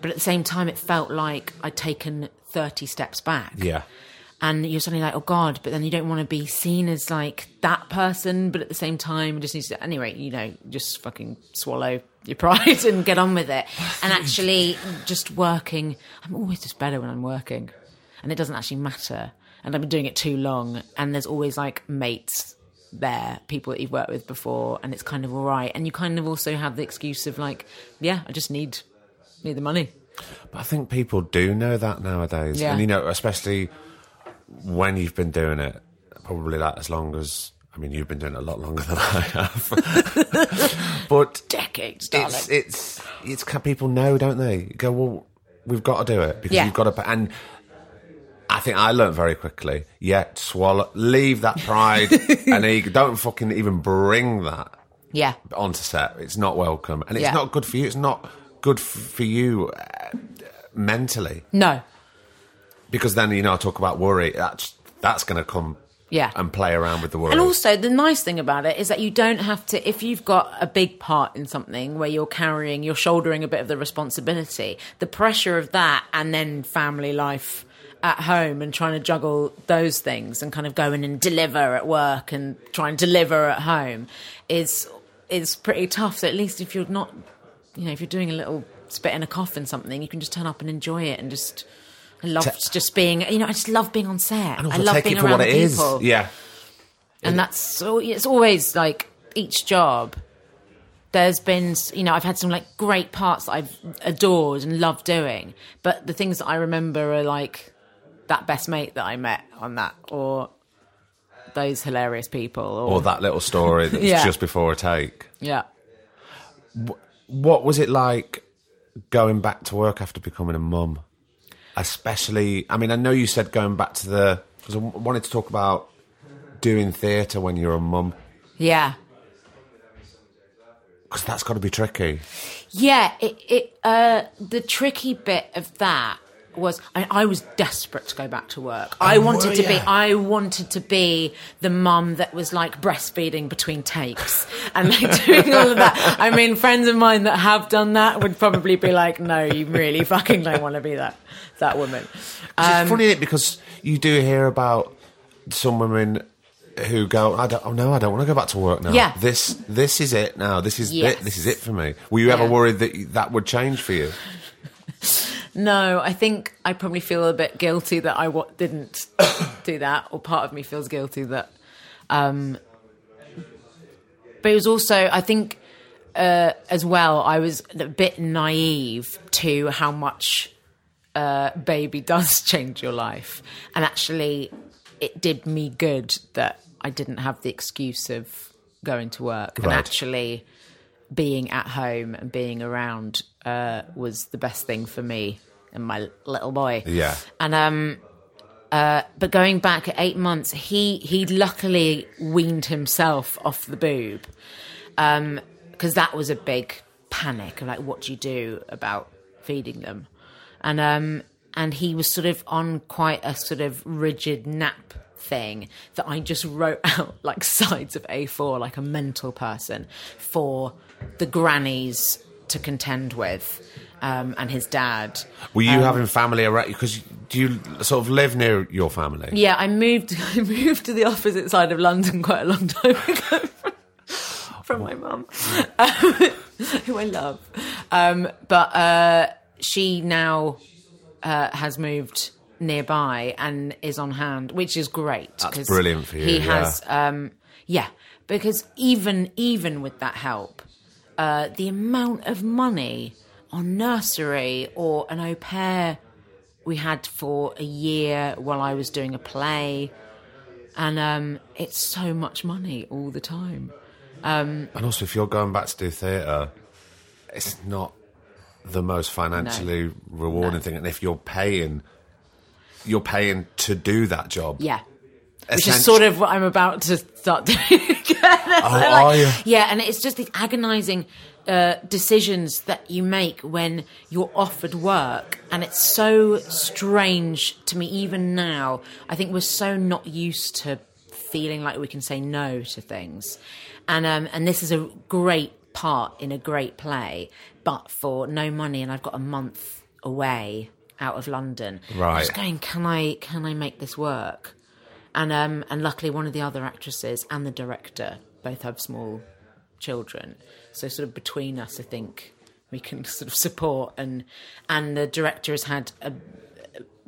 But at the same time it felt like i'd taken 30 steps back. Yeah. And you're suddenly like, oh God, but then you don't want to be seen as like that person, but at the same time, you just need to, anyway, you know, just fucking swallow your pride and get on with it. And actually, just working, I'm always just better when I'm working, and it doesn't actually matter. And I've been doing it too long, and there's always like mates there, people that you've worked with before, and it's kind of all right. And you kind of also have the excuse of like, yeah, I just need need the money. But I think people do know that nowadays. Yeah. And, you know, especially when you've been doing it, probably that as long as, I mean, you've been doing it a lot longer than I have. but Decades, darling. it's, it's, it's, people know, don't they? You go, well, we've got to do it because Yeah. you've got to, and I think I learned very quickly, yeah, swallow, leave that pride and ego. Don't fucking even bring that yeah, onto set. It's not welcome, and it's Yeah. not good for you. It's not good for you uh, mentally no, because then you know I talk about worry. That's that's going to come Yeah. and play around with the world. And also, the nice thing about it is that you don't have to, if you've got a big part in something where you're carrying, you're shouldering a bit of the responsibility, the pressure of that and then family life at home and trying to juggle those things and kind of going and deliver at work and try and deliver at home is is pretty tough. So at least if you're not, you know, if you're doing a little spit in a cough and something, you can just turn up and enjoy it and just. I love just being, you know, I just love being on set. I love take being it for around what it is. people Yeah, and that's so it's always like each job there's been you know i've had some like great parts that i've adored and loved doing but the things that i remember are like that best mate that i met on that or those hilarious people or, or that little story that's Yeah. just before a take. yeah What was it like going back to work after becoming a mum? Especially, I mean, I know you said going back to the because I wanted to talk about doing theatre when you're a mum yeah because that's got to be tricky. Yeah, it, it uh, the tricky bit of that was I, I was desperate to go back to work. Oh, I Oh, wanted were to be? I wanted to be the mum that was like breastfeeding between takes and like doing all of that. I mean, friends of mine that have done that would probably be like, "No, you really fucking don't want to be that that woman." it's um, funny isn't it? because you do hear about some women who go, I don't, oh no, I don't want to go back to work now. Yeah. This, this is it now. This is Yes. it. This is it for me. Were you ever Yeah. worried that that would change for you? No, I think I probably feel a bit guilty that I w- didn't do that, or part of me feels guilty that. Um, but it was also, I think, uh, as well, I was a bit naive to how much uh, baby does change your life, and actually, it did me good that I didn't have the excuse of going to work, and actually being at home and being around uh, was the best thing for me and my little boy. Yeah. And um, uh, but going back at eight months, he he luckily weaned himself off the boob Um because that was a big panic of like, what do you do about feeding them? And um, and he was sort of on quite a sort of rigid nap thing that I just wrote out like sides of A4 like a mental person for the grannies to contend with um, and his dad. Were Um, you having family around? Because do you sort of live near your family? Yeah, I moved. I moved to the opposite side of London quite a long time ago from my mum, um, who I love. Um, but uh, she now uh, has moved nearby and is on hand, which is great. That's brilliant for you, He yeah. has, um, yeah, because even even with that help, uh, the amount of money on nursery or an au pair we had for a year while I was doing a play, and um, it's so much money all the time. And also, if you're going back to do theatre, it's not the most financially rewarding thing. And if you're paying, you're paying to do that job. Yeah. Which is sort of what I'm about to start doing again. Oh, Like, are you? Yeah, and it's just these agonising uh, decisions that you make when you're offered work, and it's so strange to me even now. I think we're so not used to feeling like we can say no to things, and um, and this is a great part in a great play, but for no money, and I've got a month away out of London. Right. Just going, can I can I make this work? And um, and luckily one of the other actresses and the director both have small children, so sort of between us, I think we can sort of support and and the director has had a,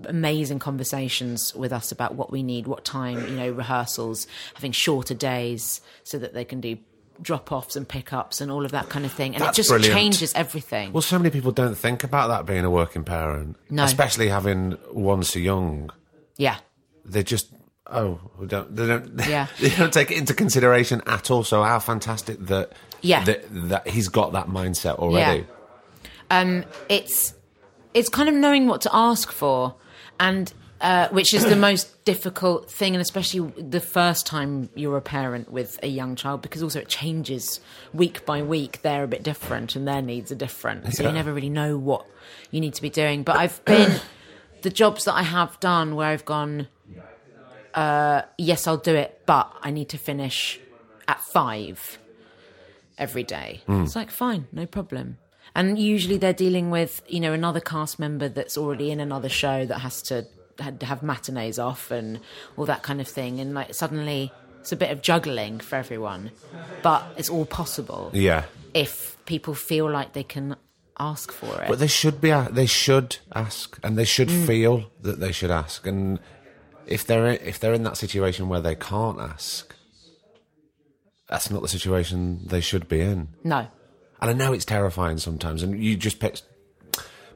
amazing conversations with us about what we need, what time, you know, rehearsals, having shorter days so that they can do drop offs and pickups and all of that kind of thing, and That's it just brilliant. changes everything. Well, so many people don't think about that being a working parent, No. especially having one so young. yeah, They just oh, don't they don't Yeah. they don't take it into consideration at all. So how fantastic that Yeah. that, that he's got that mindset already. um, it's it's kind of knowing what to ask for, and uh, which is the most difficult thing, and especially the first time you're a parent with a young child, because also it changes week by week. They're a bit different, and their needs are different, so Yeah. you never really know what you need to be doing. But I've been the jobs that I have done where I've gone. Uh, yes, I'll do it, but I need to finish at five every day. It's like, fine, no problem. And usually they're dealing with, you know, another cast member that's already in another show that has to to have matinees off and all that kind of thing. And like suddenly it's a bit of juggling for everyone, but it's all possible Yeah. if people feel like they can ask for it. But they should be. They should ask, and they should Mm. feel that they should ask. And if they're if they're in that situation where they can't ask, that's not the situation they should be in. no. And I know it's terrifying sometimes. And you just pitched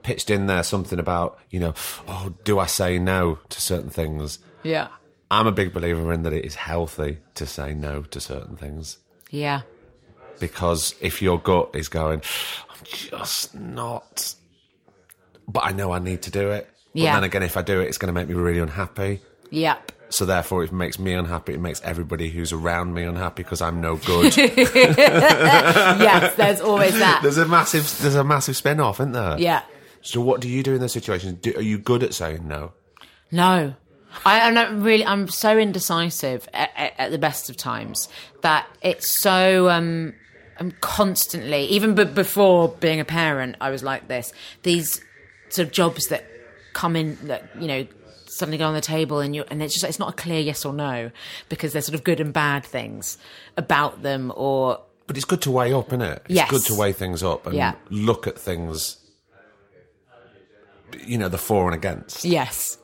pitched in there something about you know, oh, do I say no to certain things? Yeah. I'm a big believer in that it is healthy to say no to certain things Yeah. because if your gut is going, I'm just not, but I know I need to do it. But Yeah. then again, if I do it, it's going to make me really unhappy. Yep. So therefore, it makes me unhappy, it makes everybody who's around me unhappy because I'm no good. yes, there's always that. there's a massive, there's a massive spin off, isn't there? Yeah. So what do you do in those situations? Do, are you good at saying no? No. I, I'm not really. I'm so indecisive at, at, at the best of times that it's so. Um, I'm constantly, even b- before being a parent, I was like this. These sort of jobs that come in, that you know, suddenly go on the table, and you and it's just it's not a clear yes or no because there's sort of good and bad things about them, or But it's good to weigh up, isn't it? It's Yes. good to weigh things up and Yeah. look at things. You know the for and against. Yes.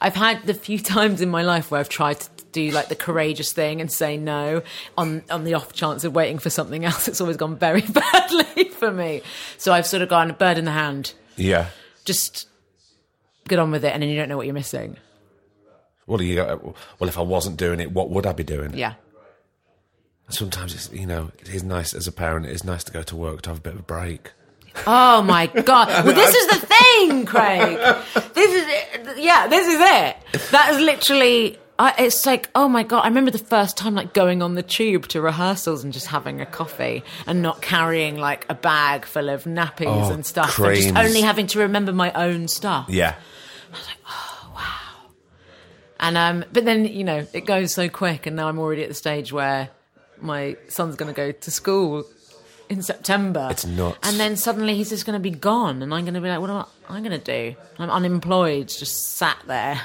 I've had the few times in my life where I've tried to do like the courageous thing and say no on on the off chance of waiting for something else. It's always gone very badly for me. So I've sort of gone a bird in the hand. Yeah. Just get on with it, and then you don't know what you're missing. Well, you go, well, if I wasn't doing it, what would I be doing? Yeah. Sometimes it's you know it is nice as a parent. It is nice to go to work to have a bit of a break. Oh my god! Well, this is the thing, Craig. This is it. Yeah, this is it. That is literally. I, it's like, oh my god! I remember the first time like going on the tube to rehearsals and just having a coffee and not carrying like a bag full of nappies Oh, and stuff, and just only having to remember my own stuff. Yeah. And um, but then you know it goes so quick, and now I'm already at the stage where my son's going to go to school in September. It's nuts. And then suddenly he's just going to be gone, and I'm going to be like, what am I, I'm going to do? I'm unemployed, just sat there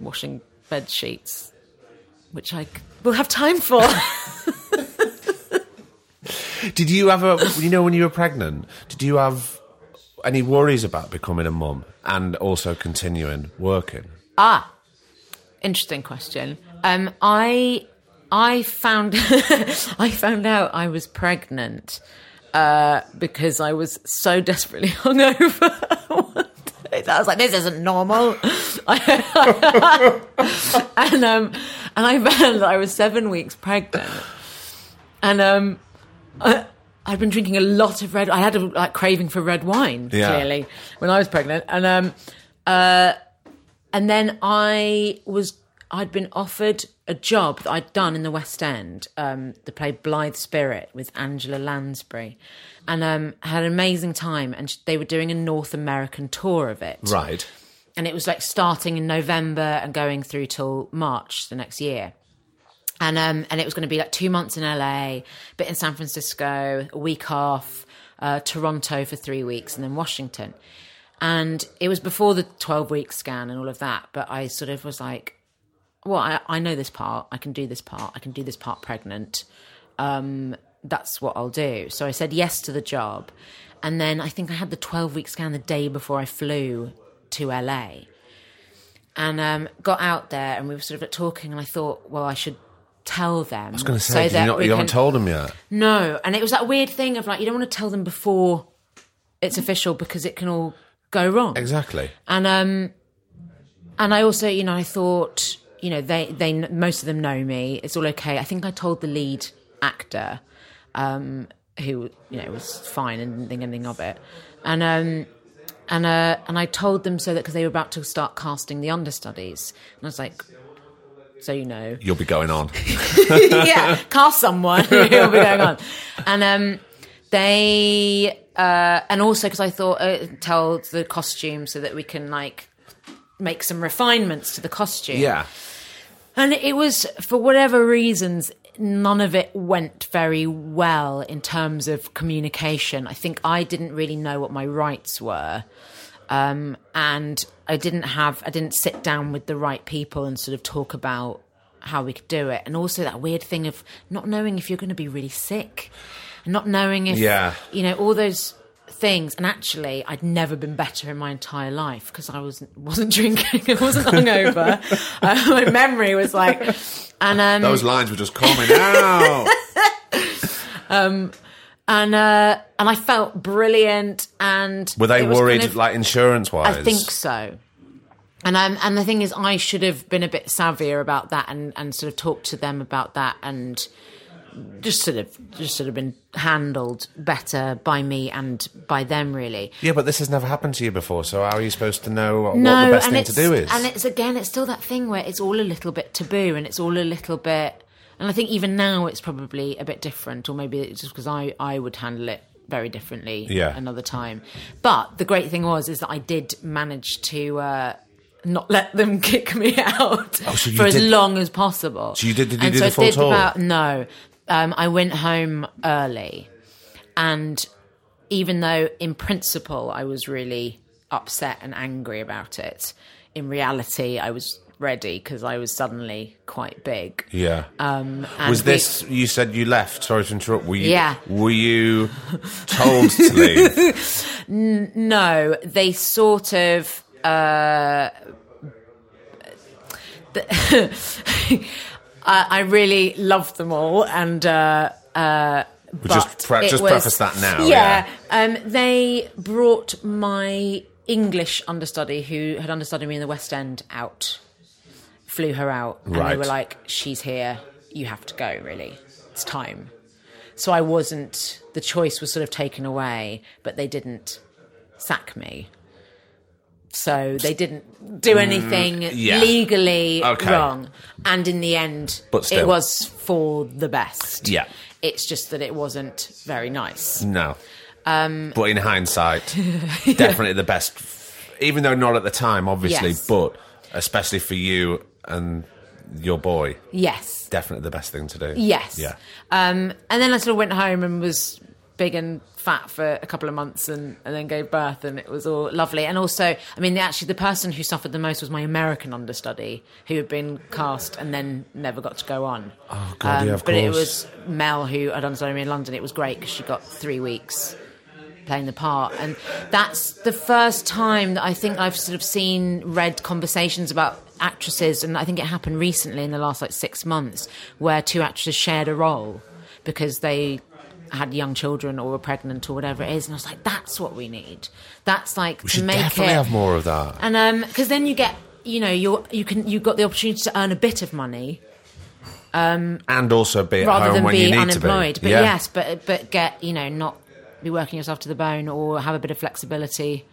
washing bed sheets, which I will have time for. Did you ever, you know, when you were pregnant, did you have any worries about becoming a mum and also continuing working? Ah, interesting question. Um, I I found I found out I was pregnant uh, because I was so desperately hungover. I was like, "This isn't normal," and um, and I found that I was seven weeks pregnant, and um, I, I'd been drinking a lot of red. I had a like craving for red wine Yeah. clearly when I was pregnant, and um, uh, and then I was I'd been offered a job that I'd done in the West End, um, the play Blithe Spirit with Angela Lansbury, and um, had an amazing time. And they were doing a North American tour of it, Right. and it was like starting in November and going through till March the next year. And um and it was going to be like two months in LA, bit in San Francisco, a week off, uh, Toronto for three weeks, and then Washington. And it was before the twelve week scan and all of that. But I sort of was like, well, I, I know this part. I can do this part. I can do this part pregnant. Um, that's what I'll do. So I said yes to the job. And then I think I had the 12 week scan the day before I flew to LA. And um, got out there and we were sort of like talking. And I thought, well, I should tell them. I was going to say, did you, not, you haven't told them yet. No. And it was that weird thing of like, you don't want to tell them before it's official because it can all go wrong. Exactly. And um, and I also, you know, I thought, you know, they they most of them know me. It's all okay. I think I told the lead actor, um, who you know was fine and didn't think anything of it, and um, and uh, and I told them so that because they were about to start casting the understudies, and I was like. So you know, You'll be going on. yeah, cast someone who'll be going on. And um, they, uh, and also because I thought, uh, tell the costume so that we can like make some refinements to the costume. yeah. And it was, for whatever reasons, none of it went very well in terms of communication. I think I didn't really know what my rights were. Um, and I didn't have, I didn't sit down with the right people and sort of talk about how we could do it. And also that weird thing of not knowing if you're going to be really sick and not knowing if, Yeah. you know, all those things. And actually, I'd never been better in my entire life because I wasn't, wasn't drinking, I wasn't hungover. uh, my memory was like, and, um, Those lines were just coming out. and uh, and I felt brilliant. And Were they worried, kind of- like insurance wise? I think so. And um, and the thing is, I should have been a bit savvier about that and, and sort of talked to them about that and just sort of just sort of been handled better by me and by them really. Yeah, but this has never happened to you before, so how are you supposed to know what no, the best thing to do is? And it's again, it's still that thing where it's all a little bit taboo and it's all a little bit. And I think even now it's probably a bit different, or maybe it's just because I I would handle it very differently Yeah. another time. But the great thing was is that I did manage to. Uh, not let them kick me out Oh, so for as long as possible. So you did- did you and so the I did tour? About, no, um, I went home early, and even though in principle I was really upset and angry about it, in reality I was ready because I was suddenly quite big. yeah. Um, and was we- this you said you left? Sorry to interrupt. Were you? Yeah. Were you told to leave? No, they sort of. Uh, I, I really loved them all, and uh, uh, but just pre- just was- preface that now, Yeah, Um, they brought my English understudy, who had understudied me in the West End, out. Flew her out, and they were like, "She's here. You have to go. Really, it's time." so I wasn't. The choice was sort of taken away, but they didn't sack me. So they didn't do anything Mm, yeah. legally Okay. wrong, and in the end, But it was for the best. Yeah. It's just that it wasn't very nice. No. Um, but in hindsight, definitely the best. Even though not at the time, obviously, Yes. but especially for you and your boy, Yes. definitely the best thing to do. Yes. Yeah. Um, and then I sort of went home and was big and fat for a couple of months and, and then gave birth and it was all lovely. And also, I mean, actually, the person who suffered the most was my American understudy who had been cast and then never got to go on. Oh, God, yeah, of But it was Mel who had understudied me in London. It was great because she got three weeks playing the part. And that's the first time that I think I've sort of seen, read conversations about actresses, and I think it happened recently in the last like six months, where two actresses shared a role because they had young children or were pregnant or whatever it is. And I was like, that's what we need. That's like We to should make definitely it. have more of that. And um, because then you get, you know, you're you can you've got the opportunity to earn a bit of money Um, and also be at rather home than when be you need unemployed. to be. But yeah. yes, but but get you know not be working yourself to the bone or have a bit of flexibility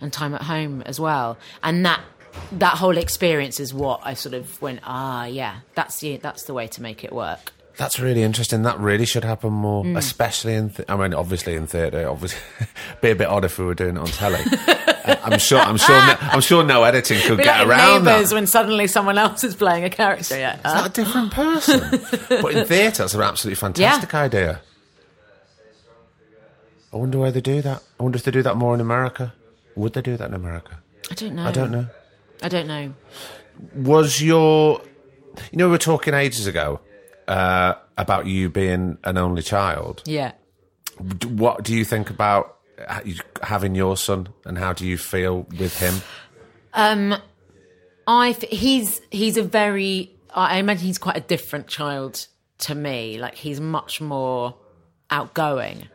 and time at home as well. And that that whole experience is what I sort of went ah yeah that's the that's the way to make it work. That's really interesting. That really should happen more, Mm. especially in. Th- I mean, obviously in theatre. Obviously, be a bit odd if we were doing it on telly. I'm sure. I'm sure. No, I'm sure no editing could Be get like around neighbours that. when suddenly someone else is playing a character. Yeah, Is that a different person? but in theatre, that's an absolutely fantastic idea. I wonder why they do that. I wonder if they do that more in America. Would they do that in America? I don't know. I don't know. I don't know. Was your, you know, we were talking ages ago uh, about you being an only child. Yeah. What do you think about having your son, and how do you feel with him? Um, I he's he's a very I imagine he's quite a different child to me. Like he's much more outgoing,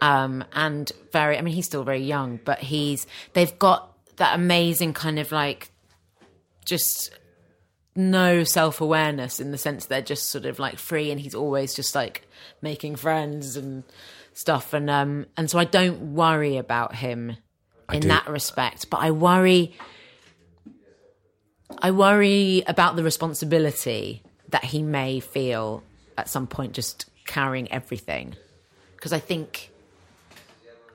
um, and very. I mean, he's still very young, but he's they've got that amazing kind of like just no self awareness in the sense they're just sort of like free, and he's always just like making friends and stuff, and um, and so I don't worry about him in that respect, but I worry. I worry about the responsibility that he may feel at some point just carrying everything. Because I think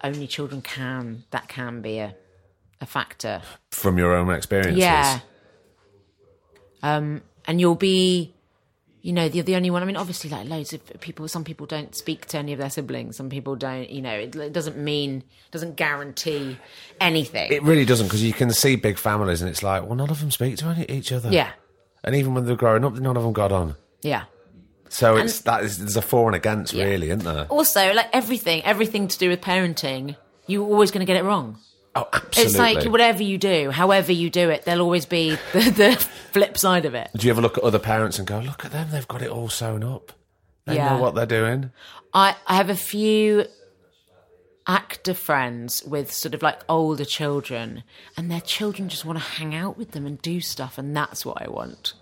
only children can, that can be a, a factor. From your own experiences, Yeah. Um, and you'll be, you know, you're the only one. I mean, obviously, like loads of people, some people don't speak to any of their siblings. Some people don't, you know, it, it doesn't mean, doesn't guarantee anything. It really doesn't because you can see big families, and it's like, well, none of them speak to any, each other. yeah. and even when they're growing up, none of them got on. Yeah. So it's that is there's a for and against, really, isn't there? also like everything everything to do with parenting you're always going to get it wrong Oh, absolutely. it's like whatever you do however you do it there'll always be the, the flip side of it Do you ever look at other parents and go, look at them, they've got it all sewn up. They Yeah. know what they're doing. I, I have a few actor friends with sort of like older children and their children just want to hang out with them and do stuff and that's what i want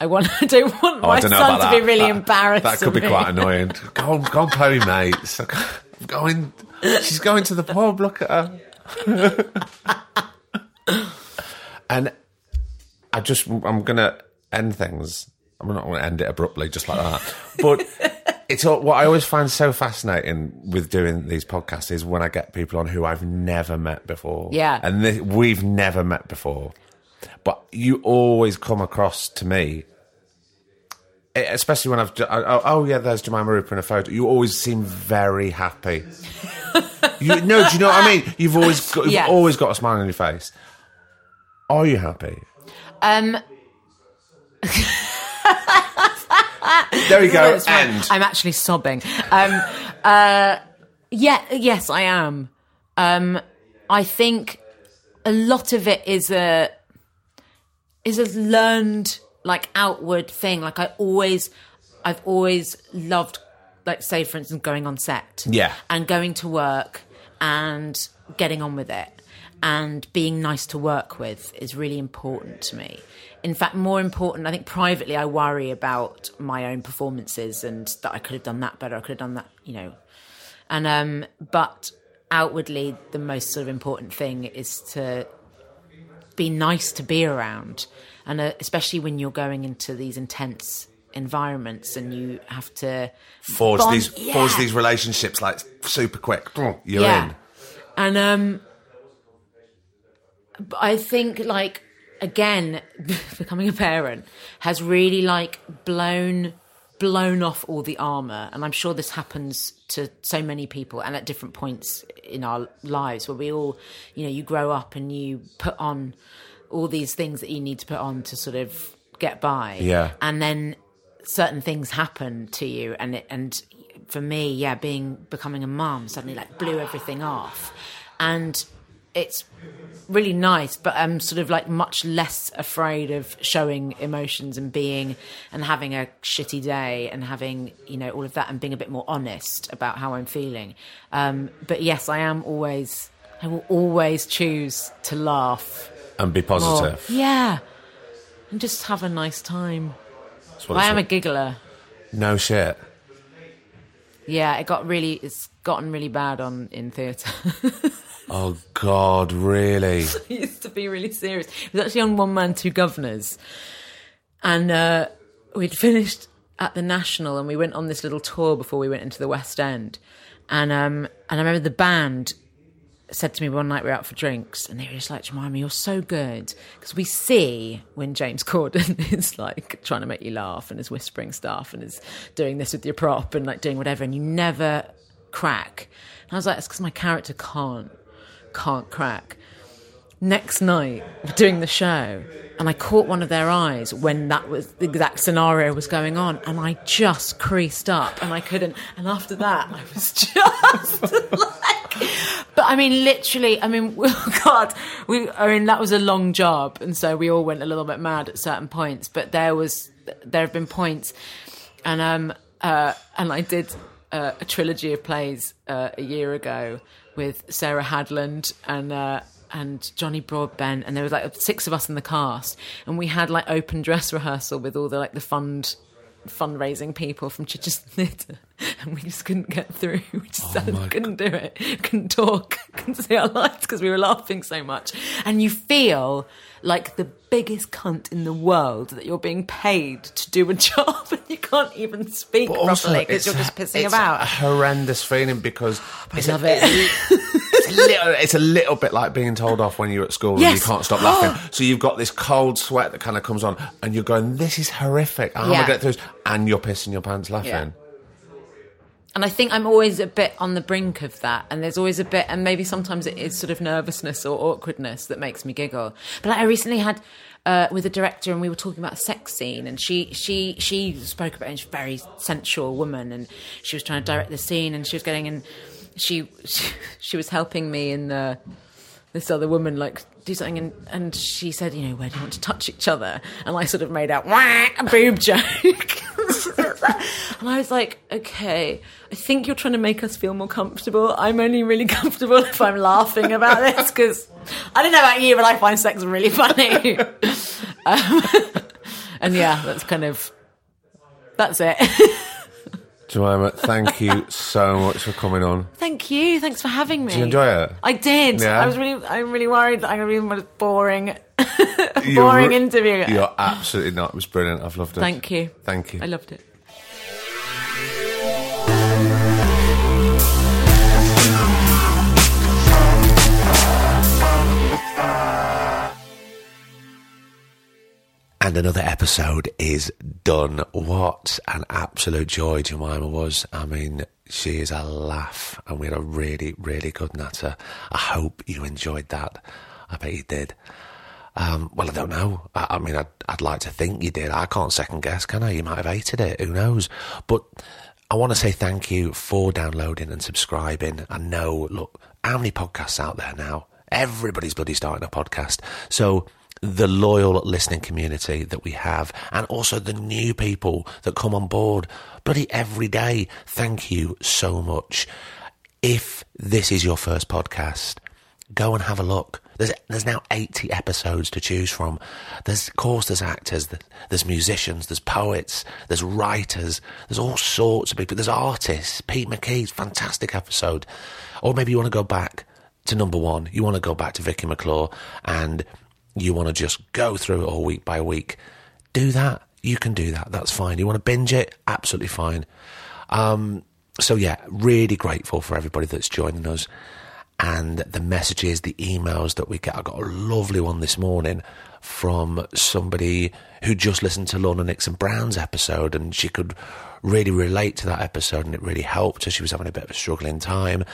i want i don't want Oh, my don't son to be really That- embarrassed That could be me. quite annoying. go on, go on, play mate. mates. I'm going. She's going to the pub. Look at her. and I just, I'm gonna end things. I'm not going to end it abruptly, just like that. But it's all, what I always find so fascinating with doing these podcasts is when I get people on who I've never met before. Yeah. and this, we've never met before. But you always come across to me especially when I've oh, oh yeah, there's Jemima Rooper in a photo. You always seem very happy. you no, do you know what I mean? You've always got, you've Yeah. always got a smile on your face. Are you happy? um There you go. That's fine. End. I'm actually sobbing. Um, uh, yeah, yes, I am. Um, I think a lot of it is a is a learned like outward thing. Like I always, I've always loved, like say for instance, going on set, Yeah. and going to work and getting on with it and being nice to work with is really important to me. In fact, more important, I think privately, I worry about my own performances and that I could have done that better. I could have done that, you know, and um, but outwardly, the most sort of important thing is to be nice to be around, and uh, especially when you're going into these intense environments and you have to Forge bond- these yeah. forge these relationships like super quick. You're yeah. in. And um I think like again becoming a parent has really like blown blown off all the armor and I'm sure this happens to so many people and at different points in our lives where we all you know you grow up and you put on all these things that you need to put on to sort of get by Yeah. and then certain things happen to you and it and for me yeah being becoming a mom suddenly like blew everything off and it's really nice but i'm sort of like much less afraid of showing emotions and being and having a shitty day and having you know all of that and being a bit more honest about how i'm feeling um, but yes i am always i will always choose to laugh And be more. positive. yeah and just have a nice time i am a giggler No shit. Yeah, it got really. It's gotten really bad on in theatre. Oh God, really? it used to be really serious. It was actually on One Man Two Guvnors, and uh, we'd finished at the National, and we went on this little tour before we went into the West End, and um, and I remember the band said to me one night we were out for drinks, and they were just like, Jemima, you're so good because we see when James Corden is like trying to make you laugh and is whispering stuff and is doing this with your prop and like doing whatever, and you never crack. And I was like, it's because my character can't can't crack. Next night, doing the show, and I caught one of their eyes when that was the exact scenario was going on, and I just creased up, and I couldn't. And after that, I was just like, but I mean, literally, I mean, God, we. I mean, that was a long job, and so we all went a little bit mad at certain points. But there was, there have been points, and um, uh, and I did uh, a trilogy of plays uh, a year ago with Sarah Hadland and uh, and Johnny Broadbent, and there was like six of us in the cast, and we had like open dress rehearsal with all the like the fund fundraising people from Chichester Theatre, and we just couldn't get through. We just oh couldn't do it, couldn't talk, couldn't see our lights because we were laughing so much, and you feel like the biggest cunt in the world that you're being paid to do a job and you can't even speak But properly because you're just pissing it's about. a horrendous feeling because I it's love a, it. It's a, little, it's a little bit like being told off when you're at school and you can't stop laughing. so you've got this cold sweat that kind of comes on, and you're going, "This is horrific." How am I Yeah. to get through? And you're pissing your pants laughing. Yeah. And I think I'm always a bit on the brink of that. And there's always a bit, and maybe sometimes it is sort of nervousness or awkwardness that makes me giggle. But like, I recently had uh, with a director, and we were talking about a sex scene, and she she she spoke about it. And she's a very sensual woman, and she was trying to direct the scene, and she was getting in. She she, she was helping me in the this other woman like do something and, and she said, you know, where do you want to touch each other? And I sort of made out a boob joke. and I was like, okay, I think you're trying to make us feel more comfortable. I'm only really comfortable if I'm laughing about this because I don't know about you, but I find sex really funny. um, and yeah, that's kind of that's it. Jemima, thank you so much for coming on. Thank you. Thanks for having me. Did you enjoy it? I did. Yeah? I was really, I'm really worried that I'm going to be the most boring, You're boring interview. You're absolutely not. It was brilliant. I've loved it. Thank you. Thank you. I loved it. And another episode is done. What an absolute joy Jemima was. I mean, she is a laugh, and we had a really, really good natter. I hope you enjoyed that. I bet you did. Um, well, I don't know. I, I mean, I'd, I'd like to think you did. I can't second guess, can I? You might have hated it. Who knows? But I want to say thank you for downloading and subscribing. I know, look, how many podcasts out there now? Everybody's bloody starting a podcast. So the loyal listening community that we have, and also the new people that come on board, bloody every day. Thank you so much. If this is your first podcast, Go and have a look. There's there's now 80 episodes to choose from. There's of course there's actors, there's musicians, there's poets, there's writers, there's all sorts of people. There's artists. Pete McKee's fantastic episode. Or maybe you want to go back to number one. You want to go back to Vicky McClure and you want to just go through it all week by week. Do that. You can do that. That's fine. You want to binge it? Absolutely fine. Um, so yeah, really grateful for everybody that's joining us and the messages, the emails that we get. I got a lovely one this morning from somebody who just listened to Lorna Nixon Brown's episode and she could really relate to that episode and it really helped her. She was having a bit of a struggling time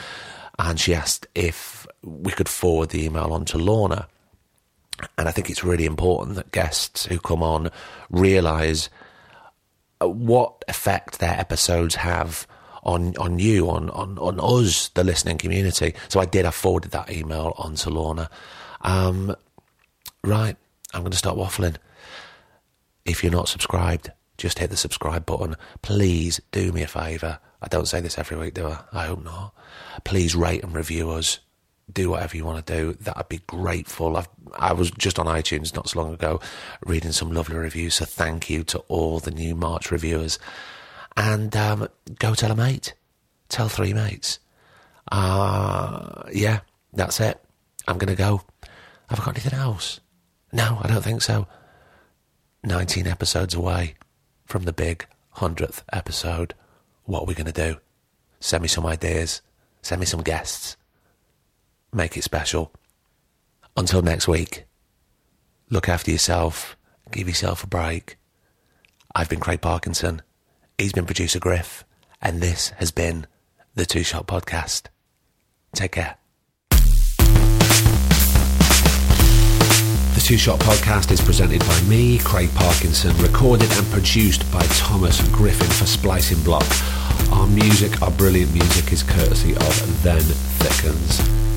and she asked if we could forward the email on to Lorna. And I think it's really important that guests who come on realise what effect their episodes have on on you, on on on us, the listening community. So I did. I forwarded that email on to Lorna. Um, right, I'm going to start waffling. If you're not subscribed, just hit the subscribe button. Please do me a favour. I don't say this every week, do I? I hope not. Please rate and review us. Do whatever you want to do. That I'd be grateful. I've, I was just on iTunes not so long ago reading some lovely reviews. So thank you to all the new March reviewers and um, go tell a mate. Tell three mates. Uh, yeah, that's it. I'm going to go. Have I got anything else? No, I don't think so. 19 episodes away from the big 100th episode. What are we going to do? Send me some ideas. Send me some guests. Make it special. Until next week, look after yourself. Give yourself a break. I've been Craig Parkinson. He's been producer Griff, and this has been the Two Shot Podcast. Take care. The Two Shot Podcast is presented by me, Craig Parkinson, recorded and produced by Thomas Griffin for Splicing Block. Our music, our brilliant music, is courtesy of Then Thickens.